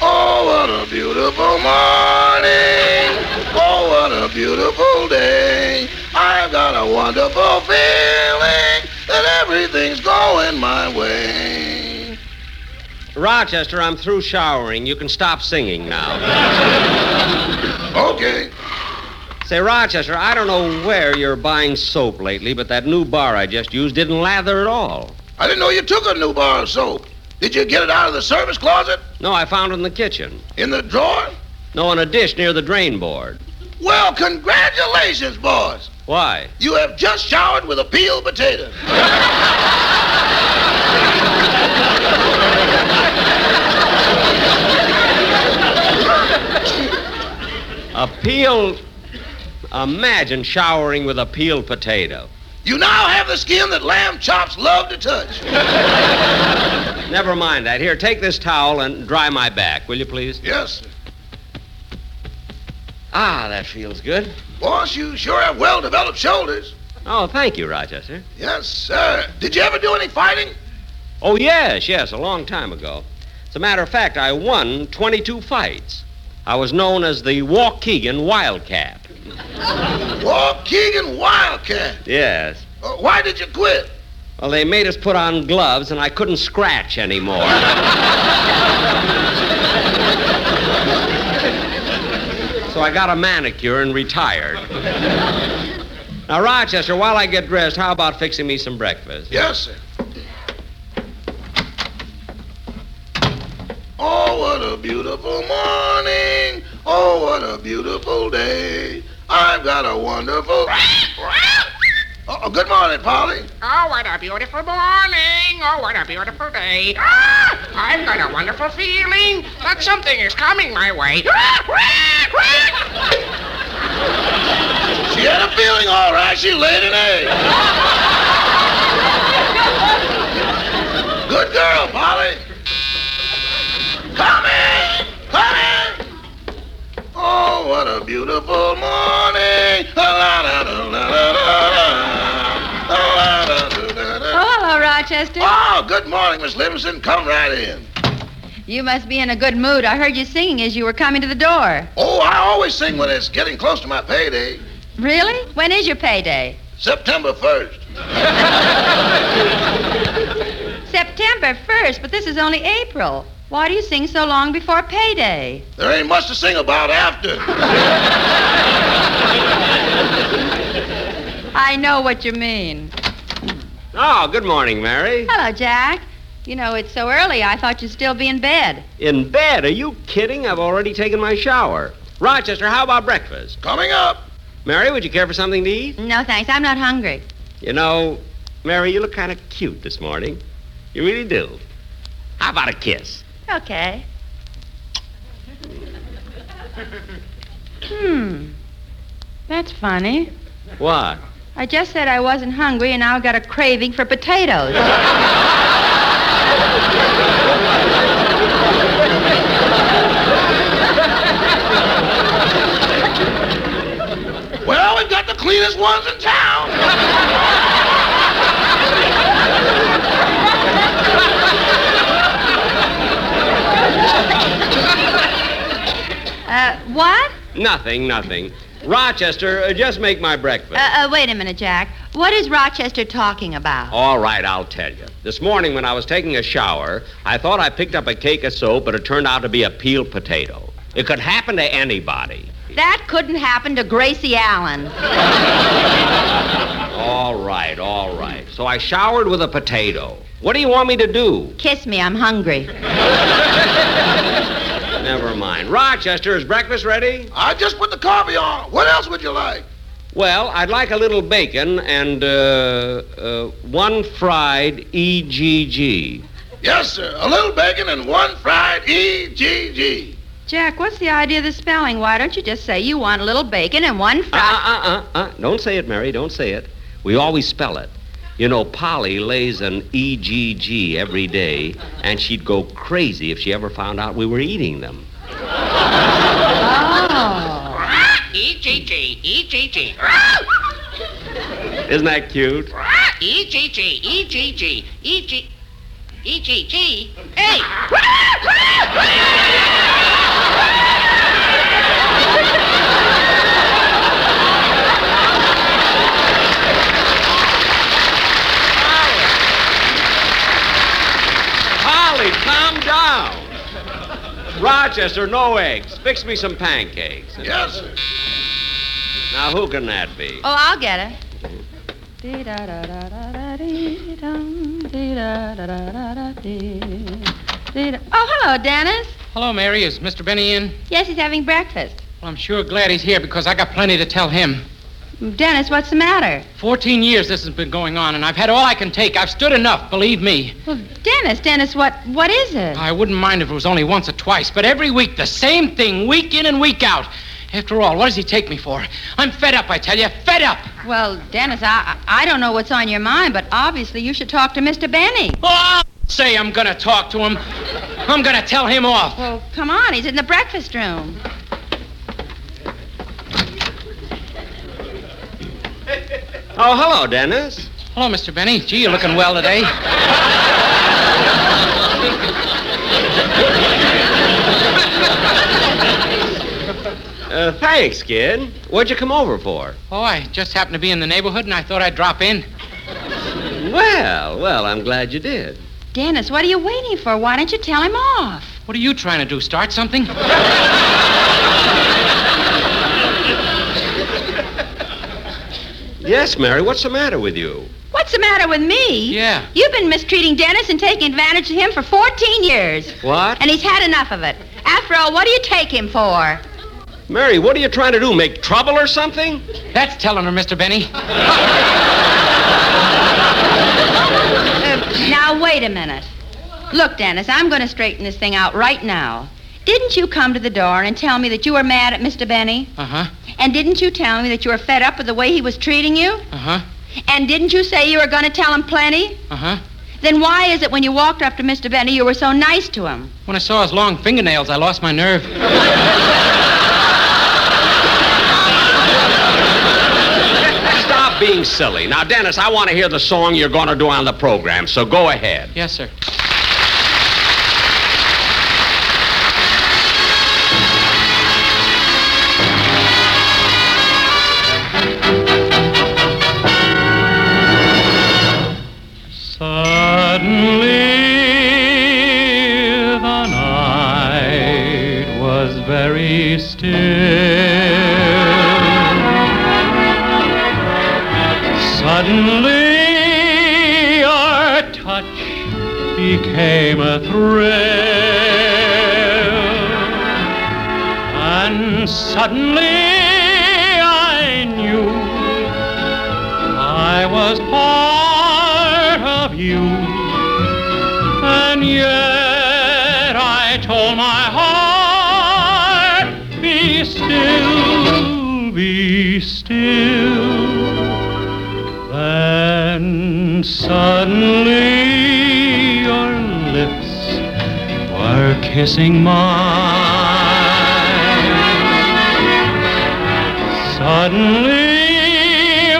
Oh, what a beautiful morning. Oh, what a beautiful day. I've got a wonderful feeling that everything's going my way. Rochester, I'm through showering. You can stop singing now. Okay. Say, Rochester, I don't know where you're buying soap lately, but that new bar I just used didn't lather at all. I didn't know you took a new bar of soap. Did you get it out of the service closet? No, I found it in the kitchen. In the drawer? No, in a dish near the drain board. Well, congratulations, boys. Why? You have just showered with a peeled potato. A peeled. Imagine showering with a peeled potato. You now have the skin that lamb chops love to touch. Never mind that. Here, take this towel and dry my back, will you please? Yes, sir. Ah, that feels good. Boss, you sure have well-developed shoulders. Oh, thank you, Rochester. Yes, sir. Did you ever do any fighting? Oh, yes, yes, a long time ago. As a matter of fact, I won 22 fights. I was known as the Waukegan Wildcat. Waukegan Wildcat. Yes. Uh, why did you quit? Well, they made us put on gloves, and I couldn't scratch anymore. so I got a manicure and retired. Now, Rochester, while I get dressed, how about fixing me some breakfast? Yes, sir. Oh, what a beautiful morning. Oh, what a beautiful day. I've got a wonderful. Oh, good morning, Polly. Oh, what a beautiful morning. Oh, what a beautiful day. Ah, I've got a wonderful feeling that something is coming my way. She had a feeling all right. She laid an egg. Good girl, Polly. Come in. Come in. Oh, what a beautiful morning. Oh, hello, Rochester. Oh, good morning, Miss Livingstone. Come right in. You must be in a good mood. I heard you singing as you were coming to the door. Oh, I always sing when it's getting close to my payday. Really? When is your payday? September 1st. September 1st, but this is only April. Why do you sing so long before payday? There ain't much to sing about after. I know what you mean. Oh, good morning, Mary. Hello, Jack. You know, it's so early, I thought you'd still be in bed. In bed? Are you kidding? I've already taken my shower. Rochester, how about breakfast? Coming up. Mary, would you care for something to eat? No, thanks. I'm not hungry. You know, Mary, you look kind of cute this morning. You really do. How about a kiss? Okay. Hmm. That's funny. What? I just said I wasn't hungry, and now I've got a craving for potatoes. Well, we've got the cleanest ones in town. Uh, what? Nothing, nothing. Rochester, uh, just make my breakfast. Uh, uh, wait a minute, Jack. What is Rochester talking about? All right, I'll tell you. This morning when I was taking a shower, I thought I picked up a cake of soap, but it turned out to be a peeled potato. It could happen to anybody. That couldn't happen to Gracie Allen. All right, all right. So I showered with a potato. What do you want me to do? Kiss me, I'm hungry. Never mind. Rochester, is breakfast ready? I just put the coffee on. What else would you like? Well, I'd like a little bacon and uh, uh, one fried E EGG. Yes, sir. A little bacon and one fried EGG. Jack, what's the idea of the spelling? Why don't you just say you want a little bacon and one Uh, fried? uh, uh, uh. Don't say it, Mary. Don't say it. We always spell it. You know, Polly lays an EGG every day, and she'd go crazy if she ever found out we were eating them. Oh. E-G-G, E-G-G. Isn't that cute? E-G-G, E-G-G, E-G... E-G-G? Hey! Polly, calm down. Rochester, no eggs. Fix me some pancakes. Yes, sir. Now, who can that be? Oh, I'll get it. Dee-da- Oh, hello, Dennis. Hello, Mary. Is Mr. Benny in? Yes, he's having breakfast. Well, I'm sure glad he's here because I got plenty to tell him. Dennis, what's the matter? Fourteen years this has been going on, and I've had all I can take. I've stood enough, believe me. Well, Dennis, Dennis, what what is it? I wouldn't mind if it was only once or twice, but every week the same thing, week in and week out. After all, what does he take me for? I'm fed up, I tell you, fed up. Well, Dennis, I I don't know what's on your mind, but obviously you should talk to Mr. Benny. Oh, I'll say I'm gonna talk to him. I'm gonna tell him off. Well, come on, he's in the breakfast room. Oh, hello, Dennis. Hello, Mr. Benny. Gee, you're looking well today. Uh, thanks, kid. What'd you come over for? Oh, I just happened to be in the neighborhood, and I thought I'd drop in. Well, well, I'm glad you did. Dennis, what are you waiting for? Why don't you tell him off? What are you trying to do? Start something? Yes, Mary, what's the matter with you? What's the matter with me? Yeah. You've been mistreating Dennis and taking advantage of him for 14 years. What? And he's had enough of it. After all, what do you take him for? Mary, what are you trying to do? Make trouble or something? That's telling her, Mr. Benny. Uh, now, wait a minute. Look, Dennis, I'm going to straighten this thing out right now. Didn't you come to the door and tell me that you were mad at Mr. Benny? Uh huh. And didn't you tell me that you were fed up with the way he was treating you? Uh huh. And didn't you say you were going to tell him plenty? Uh huh. Then why is it when you walked up to Mr. Benny you were so nice to him? When I saw his long fingernails, I lost my nerve. Stop being silly. Now, Dennis, I want to hear the song you're going to do on the program, so go ahead. Yes, sir. Was very still. Suddenly our touch became a thrill. And suddenly I knew I was part of you. And yet I told my heart, be still, be still. Then suddenly your lips were kissing mine. Suddenly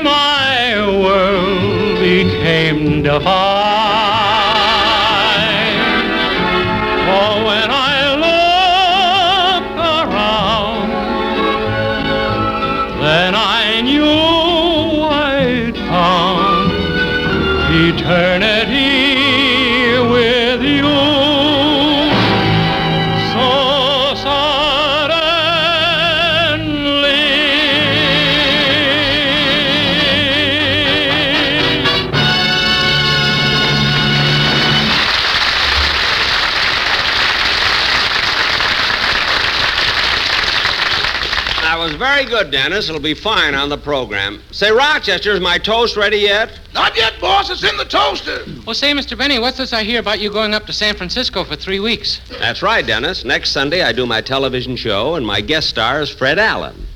my world became divine. Good, Dennis. It'll be fine on the program. Say, Rochester, is my toast ready yet? Not yet, boss. It's in the toaster. Well, say, Mr. Benny, what's this I hear about you going up to San Francisco for three weeks? That's right, Dennis. Next Sunday, I do my television show, and my guest star is Fred Allen.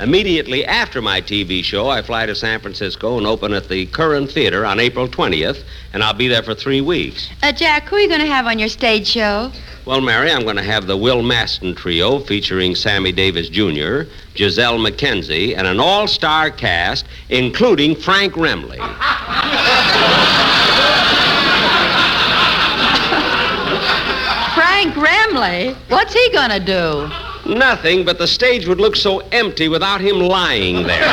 Immediately after my TV show, I fly to San Francisco and open at the Curran Theater on April 20th, and I'll be there for three weeks. Uh, Jack, who are you going to have on your stage show? Well, Mary, I'm going to have the Will Mastin Trio featuring Sammy Davis Jr., Gisele MacKenzie, and an all star cast, including Frank Remley. Frank Remley? What's he going to do? Nothing, but the stage would look so empty without him lying there.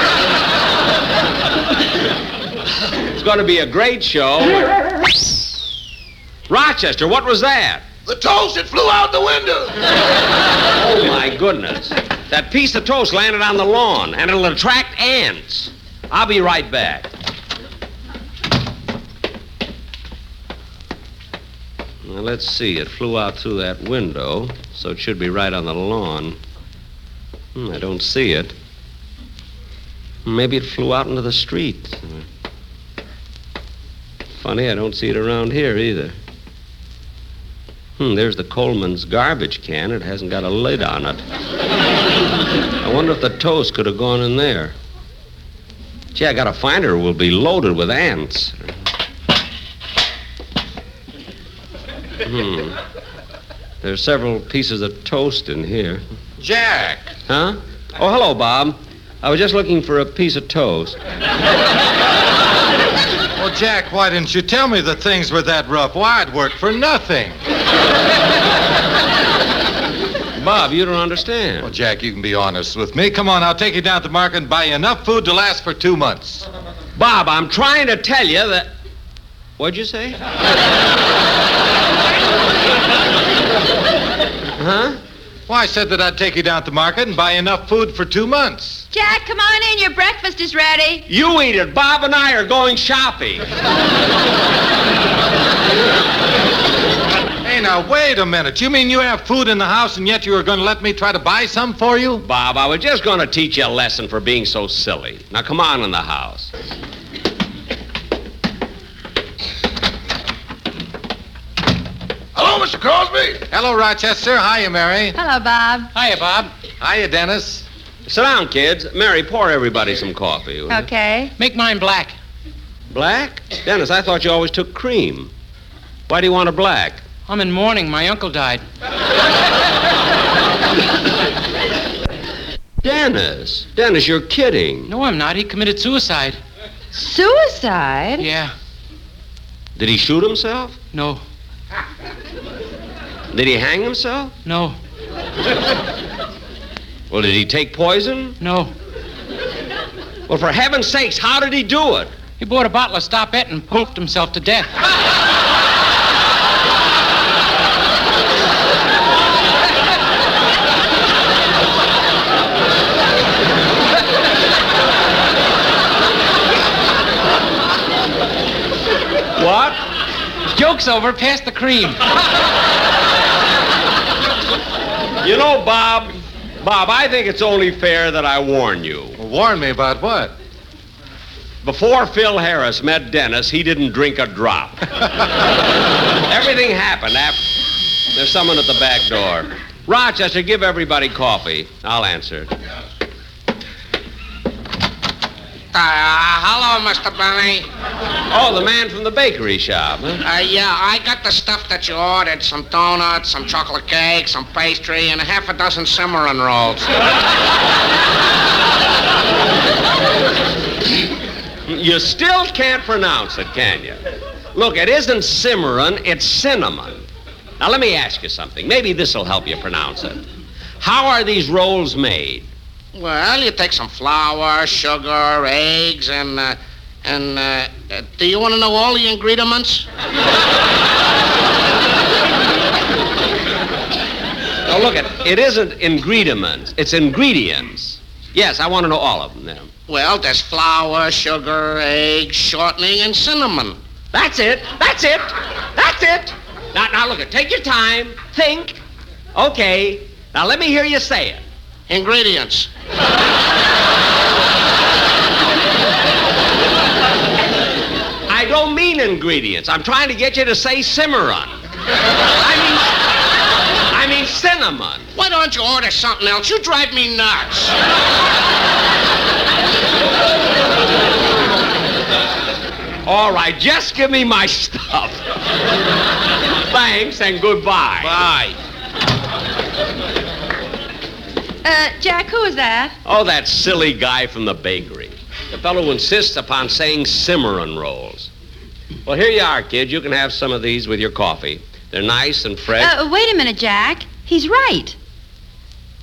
it's going to be a great show. Rochester, what was that? The toast, it flew out the window. Oh, my goodness. That piece of toast landed on the lawn, and it'll attract ants. I'll be right back. Now, let's see. It flew out through that window, so it should be right on the lawn. Hmm, I don't see it. Maybe it flew out into the street. Funny, I don't see it around here either. Hmm, there's the Colman's garbage can. It hasn't got a lid on it. I wonder if the toast could have gone in there. Gee, I gotta find her. We'll be loaded with ants. Hmm. There's several pieces of toast in here. Jack. Huh? Oh, hello, Bob. I was just looking for a piece of toast. Well, Jack, why didn't you tell me that things were that rough? Why, I'd work for nothing. Bob, you don't understand. Well, Jack, you can be honest with me. Come on, I'll take you down to the market and buy you enough food to last for two months. Bob, I'm trying to tell you that. What'd you say? Huh? Well, I said that I'd take you down to the market and buy enough food for two months. Jack, come on in. Your breakfast is ready. You eat it. Bob and I are going shopping. Hey, now, wait a minute. You mean you have food in the house and yet you are going to let me try to buy some for you? Bob, I was just going to teach you a lesson for being so silly. Now, come on in the house. Mr. Crosby. Hello, Rochester. Hiya, Mary. Hello, Bob. Hiya, Bob. Hiya, Dennis. Sit down, kids. Mary, pour everybody some coffee. will you? Okay. Make mine black. Black? Dennis, I thought you always took cream. Why do you want a black? I'm in mourning. My uncle died. Dennis. Dennis, you're kidding. No, I'm not. He committed suicide. Suicide? Yeah. Did he shoot himself? No. Did he hang himself? No. Well, did he take poison? No. Well, for heaven's sakes, how did he do it? He bought a bottle of Stopette and poked himself to death. What? Joke's over. Pass the cream. You know, Bob, Bob, I think it's only fair that I warn you. Well, warn me about what? Before Phil Harris met Dennis, he didn't drink a drop. Everything happened after. There's someone at the back door. Rochester, give everybody coffee. I'll answer. Uh, hello, Mr. Benny. Oh, the man from the bakery shop. Huh? Uh, yeah, I got the stuff that you ordered. Some donuts, some chocolate cake, some pastry, and a half a dozen cimarron rolls. You still can't pronounce it, can you? Look, it isn't cimarron, it's cinnamon. Now, let me ask you something. Maybe this will help you pronounce it. How are these rolls made? Well, you take some flour, sugar, eggs, and, uh, and, uh, uh, do you want to know all the ingredients? Now, look, it, it isn't ingredients, it's ingredients. Yes, I want to know all of them then. Well, there's flour, sugar, eggs, shortening, and cinnamon. That's it. That's it. That's it. Now, now look, it. Take your time. Think. Okay. Now let me hear you say it. Ingredients. I don't mean ingredients. I'm trying to get you to say Cimarron. I mean, I mean cinnamon. Why don't you order something else? You drive me nuts. All right, just give me my stuff. Thanks and goodbye. Bye. Uh, Jack, who is that? Oh, that silly guy from the bakery. The fellow who insists upon saying Cimarron rolls. Well, here you are, kid. You can have some of these with your coffee. They're nice and fresh. Uh, wait a minute, Jack. He's right.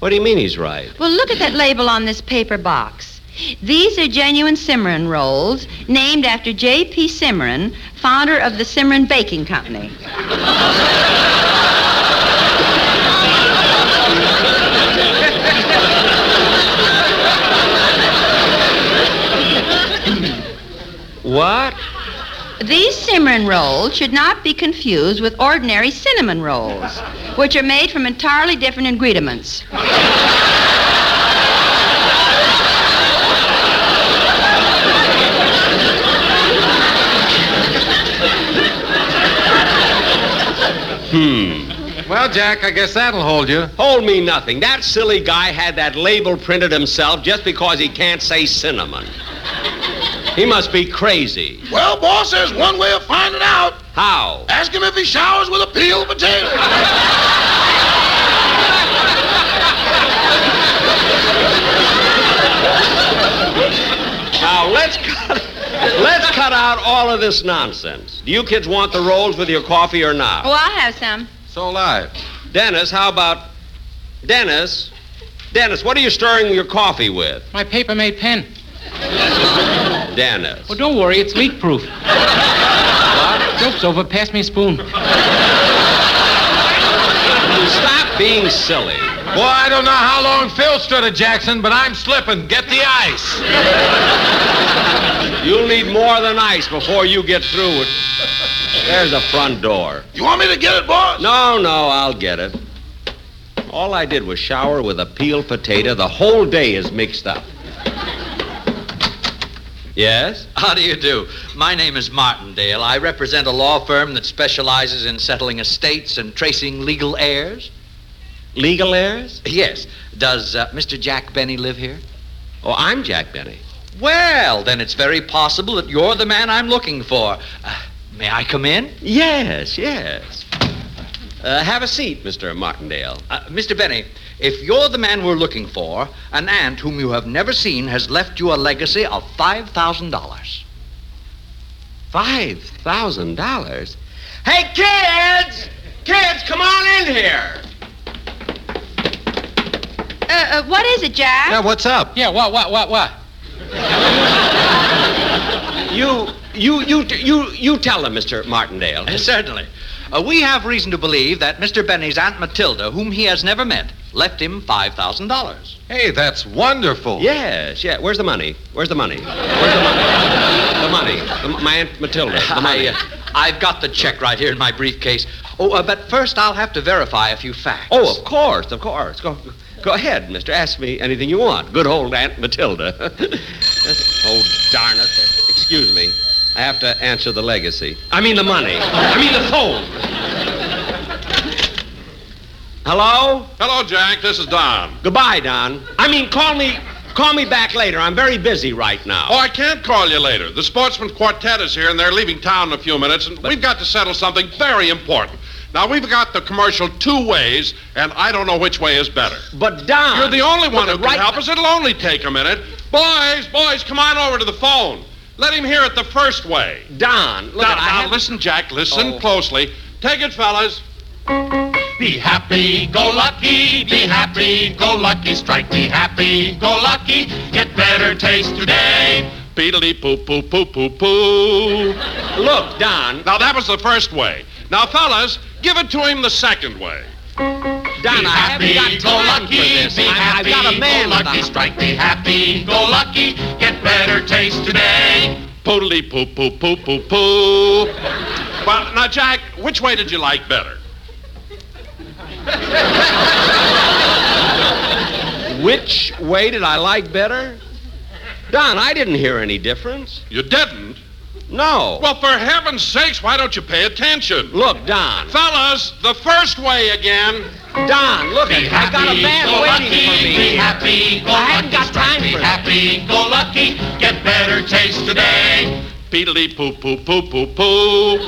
what do you mean he's right? Well, look at that label on this paper box. These are genuine Cimarron rolls, named after J.P. Cimarron, founder of the Cimarron Baking Company. What? These Cimarron rolls should not be confused with ordinary cinnamon rolls, which are made from entirely different ingredients. Hmm. Well, Jack, I guess that'll hold you. Hold me nothing. That silly guy had that label printed himself just because he can't say cinnamon. He must be crazy. Well, boss, there's one way of finding out. How? Ask him if he showers with a peel peeled potato. Now let's cut let's cut out all of this nonsense. Do you kids want the rolls with your coffee or not? Oh, I'll have some. So live. Dennis, how about Dennis? Dennis, what are you stirring your coffee with? My paper made pen. Dennis. Well, don't worry, it's leak proof. Joke's over. Pass me a spoon. Stop being silly. Boy, I don't know how long Phil stood at Jackson, but I'm slipping. Get the ice. You'll need more than ice before you get through it. There's the front door. You want me to get it, boss? No, no, I'll get it. All I did was shower with a peeled potato. The whole day is mixed up. Yes? How do you do? My name is Martindale. I represent a law firm that specializes in settling estates and tracing legal heirs. Legal heirs? Yes. Does uh, Mr. Jack Benny live here? Oh, I'm Jack Benny. Well, then it's very possible that you're the man I'm looking for. Uh, may I come in? Yes, yes. Uh, have a seat, Mr. Martindale. Uh, Mr. Benny, if you're the man we're looking for, an aunt whom you have never seen has left you a legacy of $5,000. Five thousand dollars? Hey, kids! Kids, come on in here. Uh, uh, what is it, Jack? Yeah, what's up? Yeah, what, what, what, what? You, you, you, you, you tell them, Mr. Martindale. Uh, certainly. Uh, we have reason to believe that Mr. Benny's Aunt Matilda, whom he has never met, left him $5,000. Hey, that's wonderful. Yes, yeah. Where's the money? Where's the money? Where's the money? The money. The, my Aunt Matilda. The money. I, uh, I've got the check right here in my briefcase. Oh, uh, but first I'll have to verify a few facts. Oh, of course, of course. Go, go ahead, mister. Ask me anything you want. Good old Aunt Matilda. oh, darn it. Excuse me. I have to answer the legacy. I mean the money. I mean the phone. Hello? Hello, Jack. This is Don. Goodbye, Don. I mean, call me, call me back later. I'm very busy right now. Oh, I can't call you later. The Sportsman Quartet is here, and they're leaving town in a few minutes, and we've got to settle something very important. Now, we've got the commercial two ways, and I don't know which way is better. But, Don... You're the only one who can right- help us. It'll only take a minute. Boys, boys, come on over to the phone. Let him hear it the first way. Don, look, now, I now have- listen, Jack. Listen Oh. closely. Take it, fellas. Be happy, go lucky, be happy, go lucky, strike me happy, go lucky, get better taste today. Beedly poo poo poo poo poo. Look, Don. Now that was the first way. Now, fellas, give it to him the second way. Don, be I haven't happy, got go time lucky, for this. be I, happy, I've got a man go with lucky, a- strike me happy, go lucky, get better taste today. Poodly poo poo poo poo poo. Well, now, Jack, which way did you like better? Which way did I like better? Don, I didn't hear any difference. You didn't? No. Well, for heaven's sakes, why don't you pay attention? Look, Don. Fellas, the first way again. Don, look, Be I got a band waiting lucky, for me. Be happy, go I lucky. haven't got time Be for happy, go lucky. Get better taste today. Peedly poo poo poo poo poo.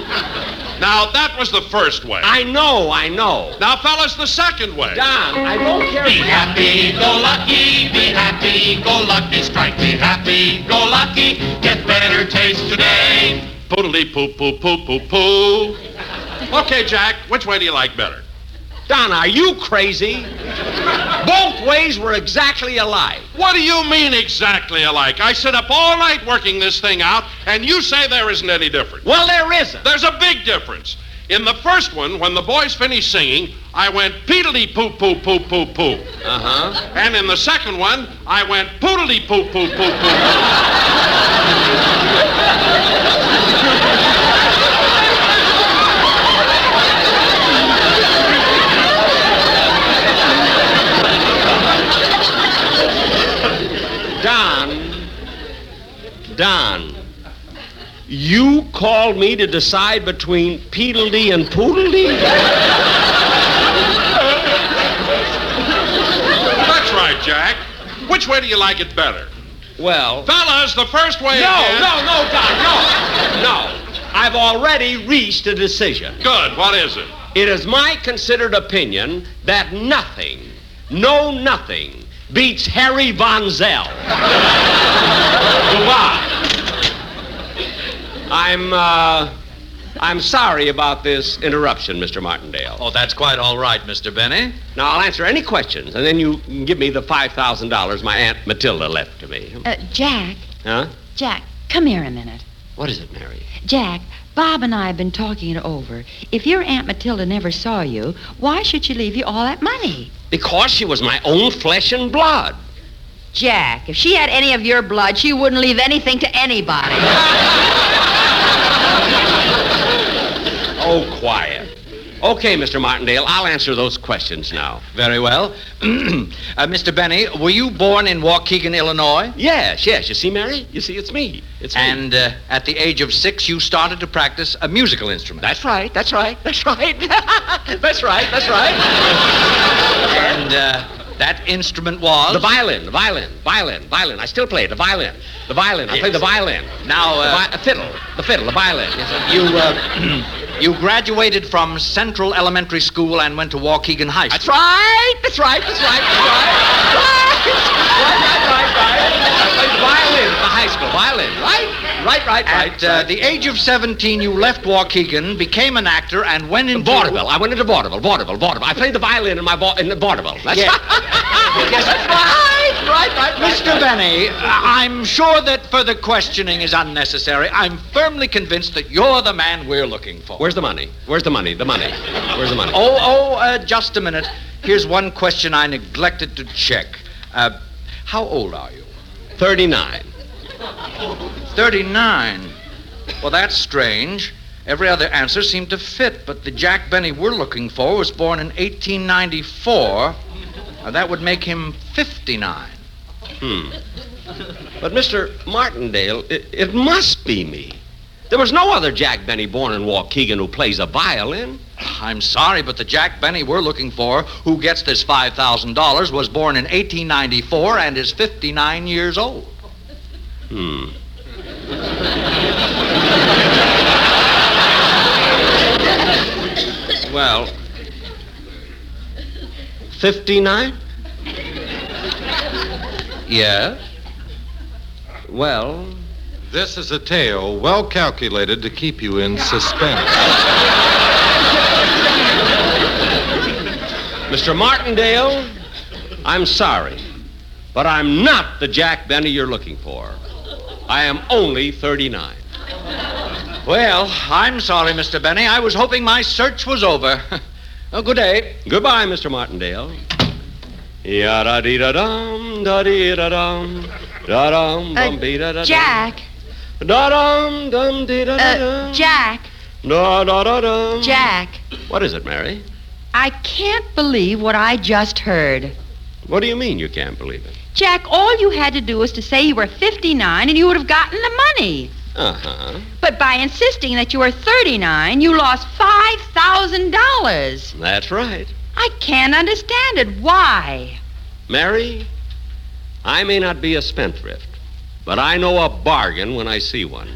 Now, that was the first way. I know, I know. Now, fellas, the second way. Don, I don't care. Be happy, go lucky. Be happy, go lucky. Strike. Be happy, go lucky. Get better taste today. Poodly poo poo poo poo poo. Okay, Jack, which way do you like better? Don, are you crazy? Both ways were exactly alike. What do you mean exactly alike? I sit up all night working this thing out, and you say there isn't any difference. Well, there isn't. There's a big difference. In the first one, when the boys finished singing, I went peedly poo poo poo poo poo. Uh huh. And in the second one, I went poodly poo poo poo poo. Don. Don. You called me to decide between Peedledee and Poodledee? That's right, Jack. Which way do you like it better? Well. Fellas, the first way No, again. no, no, Don, no. No. I've already reached a decision. Good. What is it? It is my considered opinion that nothing, no nothing, beats Harry Von Zell. Goodbye. I'm, uh, I'm sorry about this interruption, Mr. Martindale. Oh, that's quite all right, Mr. Benny. Now, I'll answer any questions, and then you can give me the $5,000 my Aunt Matilda left to me. Uh, Jack, Huh? Jack, come here a minute. What is it, Mary? Jack, Bob and I have been talking it over. If your Aunt Matilda never saw you, why should she leave you all that money? Because she was my own flesh and blood. Jack, if she had any of your blood, she wouldn't leave anything to anybody. Oh, quiet. Okay, Mr. Martindale, I'll answer those questions now. Very well. uh, Mr. Benny, were you born in Waukegan, Illinois? Yes, yes. You see, Mary? You see, it's me. It's me. And uh, at the age of six, you started to practice a musical instrument. That's right, that's right, that's right. that's right, that's right. And uh, that instrument was? The violin, the violin, violin, violin. I still play it, the violin. The violin. I play the violin. Now, The uh, vi- fiddle, the fiddle, the violin. Yes, you, uh, you graduated from Central Elementary School and went to Waukegan High That's School. right, that's right, that's right, that's right. Right, right, right, right. I played the violin at the high school. Violin, right? Right, right, right. At uh, the age of 17, you left Waukegan, became an actor, and went into... vaudeville. I went into vaudeville, vaudeville, vaudeville. I played the violin in my va- in the vaudeville. That's Yeah. yes, right, right, right. Mr. Benny, I'm sure that further questioning is unnecessary. I'm firmly convinced that you're the man we're looking for. Where's the money? Where's the money? The money. Where's the money? Oh, oh, uh, just a minute. Here's one question I neglected to check. Uh, how old are you? 39. 39. Well, that's strange. Every other answer seemed to fit, but the Jack Benny we're looking for was born in 1894. Now, that would make him 59. Hmm. But, Mr. Martindale, it, it must be me. There was no other Jack Benny born in Waukegan who plays a violin. I'm sorry, but the Jack Benny we're looking for, who gets this $5,000, was born in 1894 and is 59 years old. Hmm. well, 59? Yes? Well, This is a tale well calculated to keep you in suspense. Mr. Martindale, I'm sorry, but I'm not the Jack Benny you're looking for. I am only 39. Well, I'm sorry, Mr. Benny. I was hoping my search was over. oh, good day. Goodbye, Mr. Martindale. Yada dee da dum, da dee da dum, da dum, bum bee da da Jack, Da dum, dum dee da da uh. Jack, Da da da dum. Jack. What is it, Mary? I can't believe what I just heard. What do you mean you can't believe it? Jack, all you had to do was to say you were 59 and you would have gotten the money. Uh huh. But by insisting that you were 39, you lost $5,000. That's right. I can't understand it. Why? Mary, I may not be a spendthrift, but I know a bargain when I see one.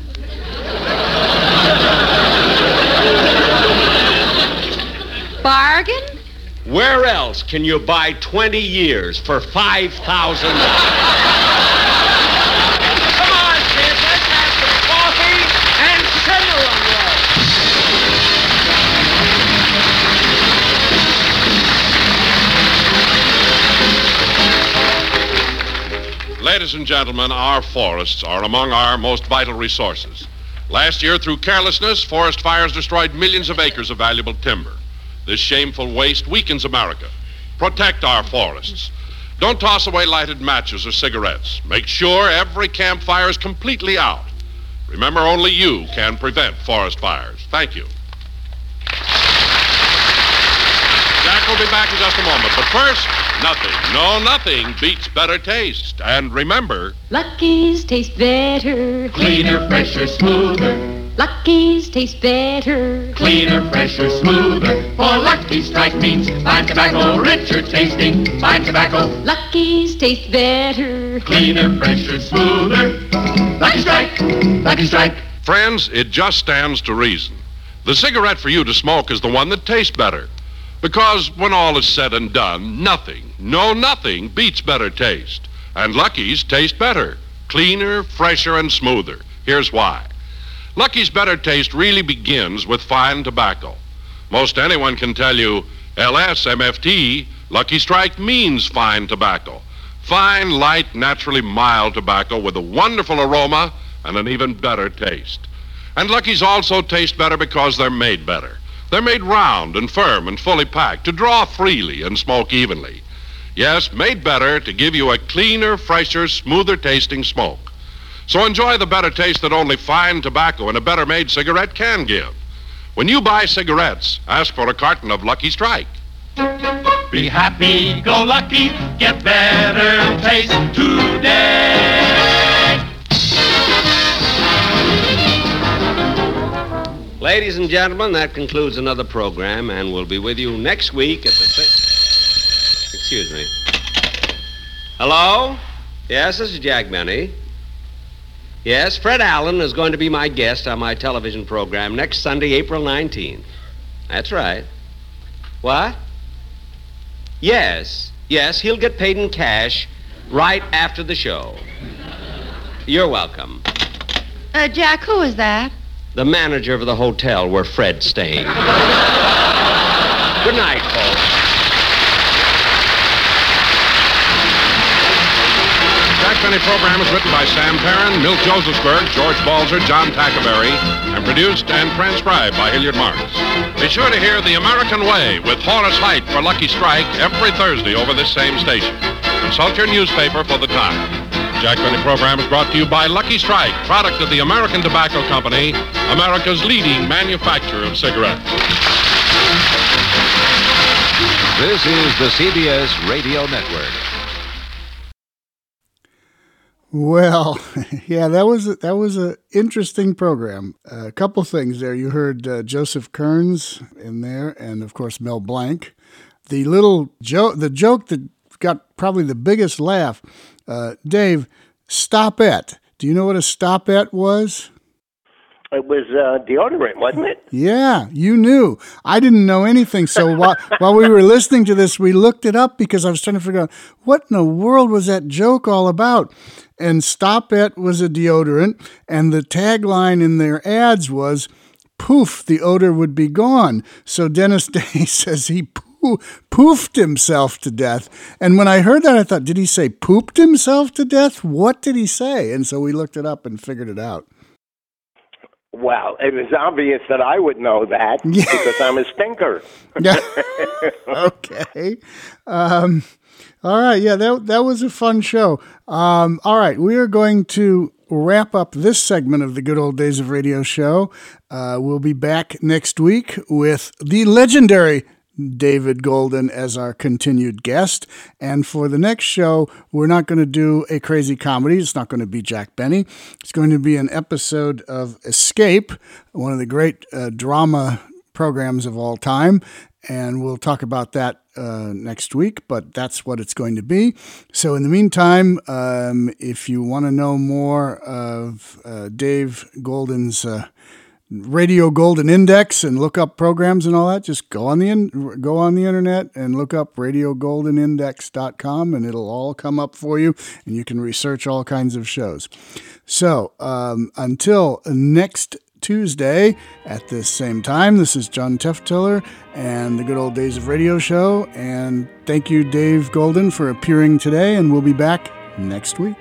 Bargain? Where else can you buy 20 years for $5,000? Ladies and gentlemen, our forests are among our most vital resources. Last year, through carelessness, forest fires destroyed millions of acres of valuable timber. This shameful waste weakens America. Protect our forests. Don't toss away lighted matches or cigarettes. Make sure every campfire is completely out. Remember, only you can prevent forest fires. Thank you. Jack will be back in just a moment, but first, nothing, no, nothing beats better taste. And remember, Lucky's taste better. Cleaner, fresher, smoother. Lucky's taste better. Cleaner, fresher, smoother. For Lucky Strike means fine tobacco, richer tasting. Fine tobacco, Lucky's taste better. cleaner, fresher, smoother. Lucky Strike, Lucky Strike. friends, it just stands to reason. The cigarette for you to smoke is the one that tastes better. Because when all is said and done, nothing, no nothing beats better taste. And Lucky's taste better. Cleaner, fresher, and smoother. Here's why. Lucky's better taste really begins with fine tobacco. Most anyone can tell you LSMFT, Lucky Strike means fine tobacco. Fine, light, naturally mild tobacco with a wonderful aroma and an even better taste. And Lucky's also taste better because they're made better. They're made round and firm and fully packed to draw freely and smoke evenly. Yes, made better to give you a cleaner, fresher, smoother tasting smoke. So enjoy the better taste that only fine tobacco and a better made cigarette can give. When you buy cigarettes, ask for a carton of Lucky Strike. Be happy, go lucky, get better taste today. Ladies and gentlemen, that concludes another program, and we'll be with you next week at the. Thi- Excuse me. Hello? Yes, this is Jack Benny. Yes, Fred Allen is going to be my guest on my television program next Sunday, April 19th. That's right. What? Yes, yes, he'll get paid in cash right after the show. You're welcome. Uh, Jack, who is that? The manager of the hotel where Fred's staying. Good night, folks. Jack Benny program is written by Sam Perrin, Milt Josefsberg, George Balzer, John Tackaberry, and produced and transcribed by Hilliard Marks. Be sure to hear The American Way with Horace Heidt for Lucky Strike every Thursday over this same station. Consult your newspaper for the time. Jack Benny program is brought to you by Lucky Strike, product of the American Tobacco Company, America's leading manufacturer of cigarettes. This is the CBS Radio Network. Well, yeah, that was a, that was an interesting program. a couple things there. You heard uh, Joseph Kearns in there, and of course Mel Blanc. The little joke, the joke that got probably the biggest laugh. Uh, Dave, Stopette. Do you know what a Stopette was? It was uh, deodorant, wasn't it? Yeah, you knew. I didn't know anything. So while, while we were listening to this, we looked it up because I was trying to figure out what in the world was that joke all about. And Stopette was a deodorant, and the tagline in their ads was, poof, the odor would be gone. So Dennis Day says he poofed himself to death. And when I heard that, I thought, did he say pooped himself to death? What did he say? And so we looked it up and figured it out. Well, it was obvious that I would know that because I'm a stinker. Yeah. okay. Um, all right. Yeah, that, that was a fun show. Um, all right. We are going to wrap up this segment of the Good Old Days of Radio show. Uh, we'll be back next week with the legendary David Goldin as our continued guest. And for the next show, we're not going to do a crazy comedy. It's not going to be Jack Benny. It's going to be an episode of Escape, one of the great uh, drama programs of all time. And we'll talk about that uh, next week, but that's what it's going to be. So, in the meantime, um, if you want to know more of uh, Dave Goldin's uh, Radio Goldin Index and look up programs and all that, just go on the in, go on the internet and look up radiogoldenindex.com and it'll all come up for you and you can research all kinds of shows. So, um, until next Tuesday at this same time, this is John Teftiller and the Good Old Days of Radio show and thank you Dave Goldin for appearing today and we'll be back next week.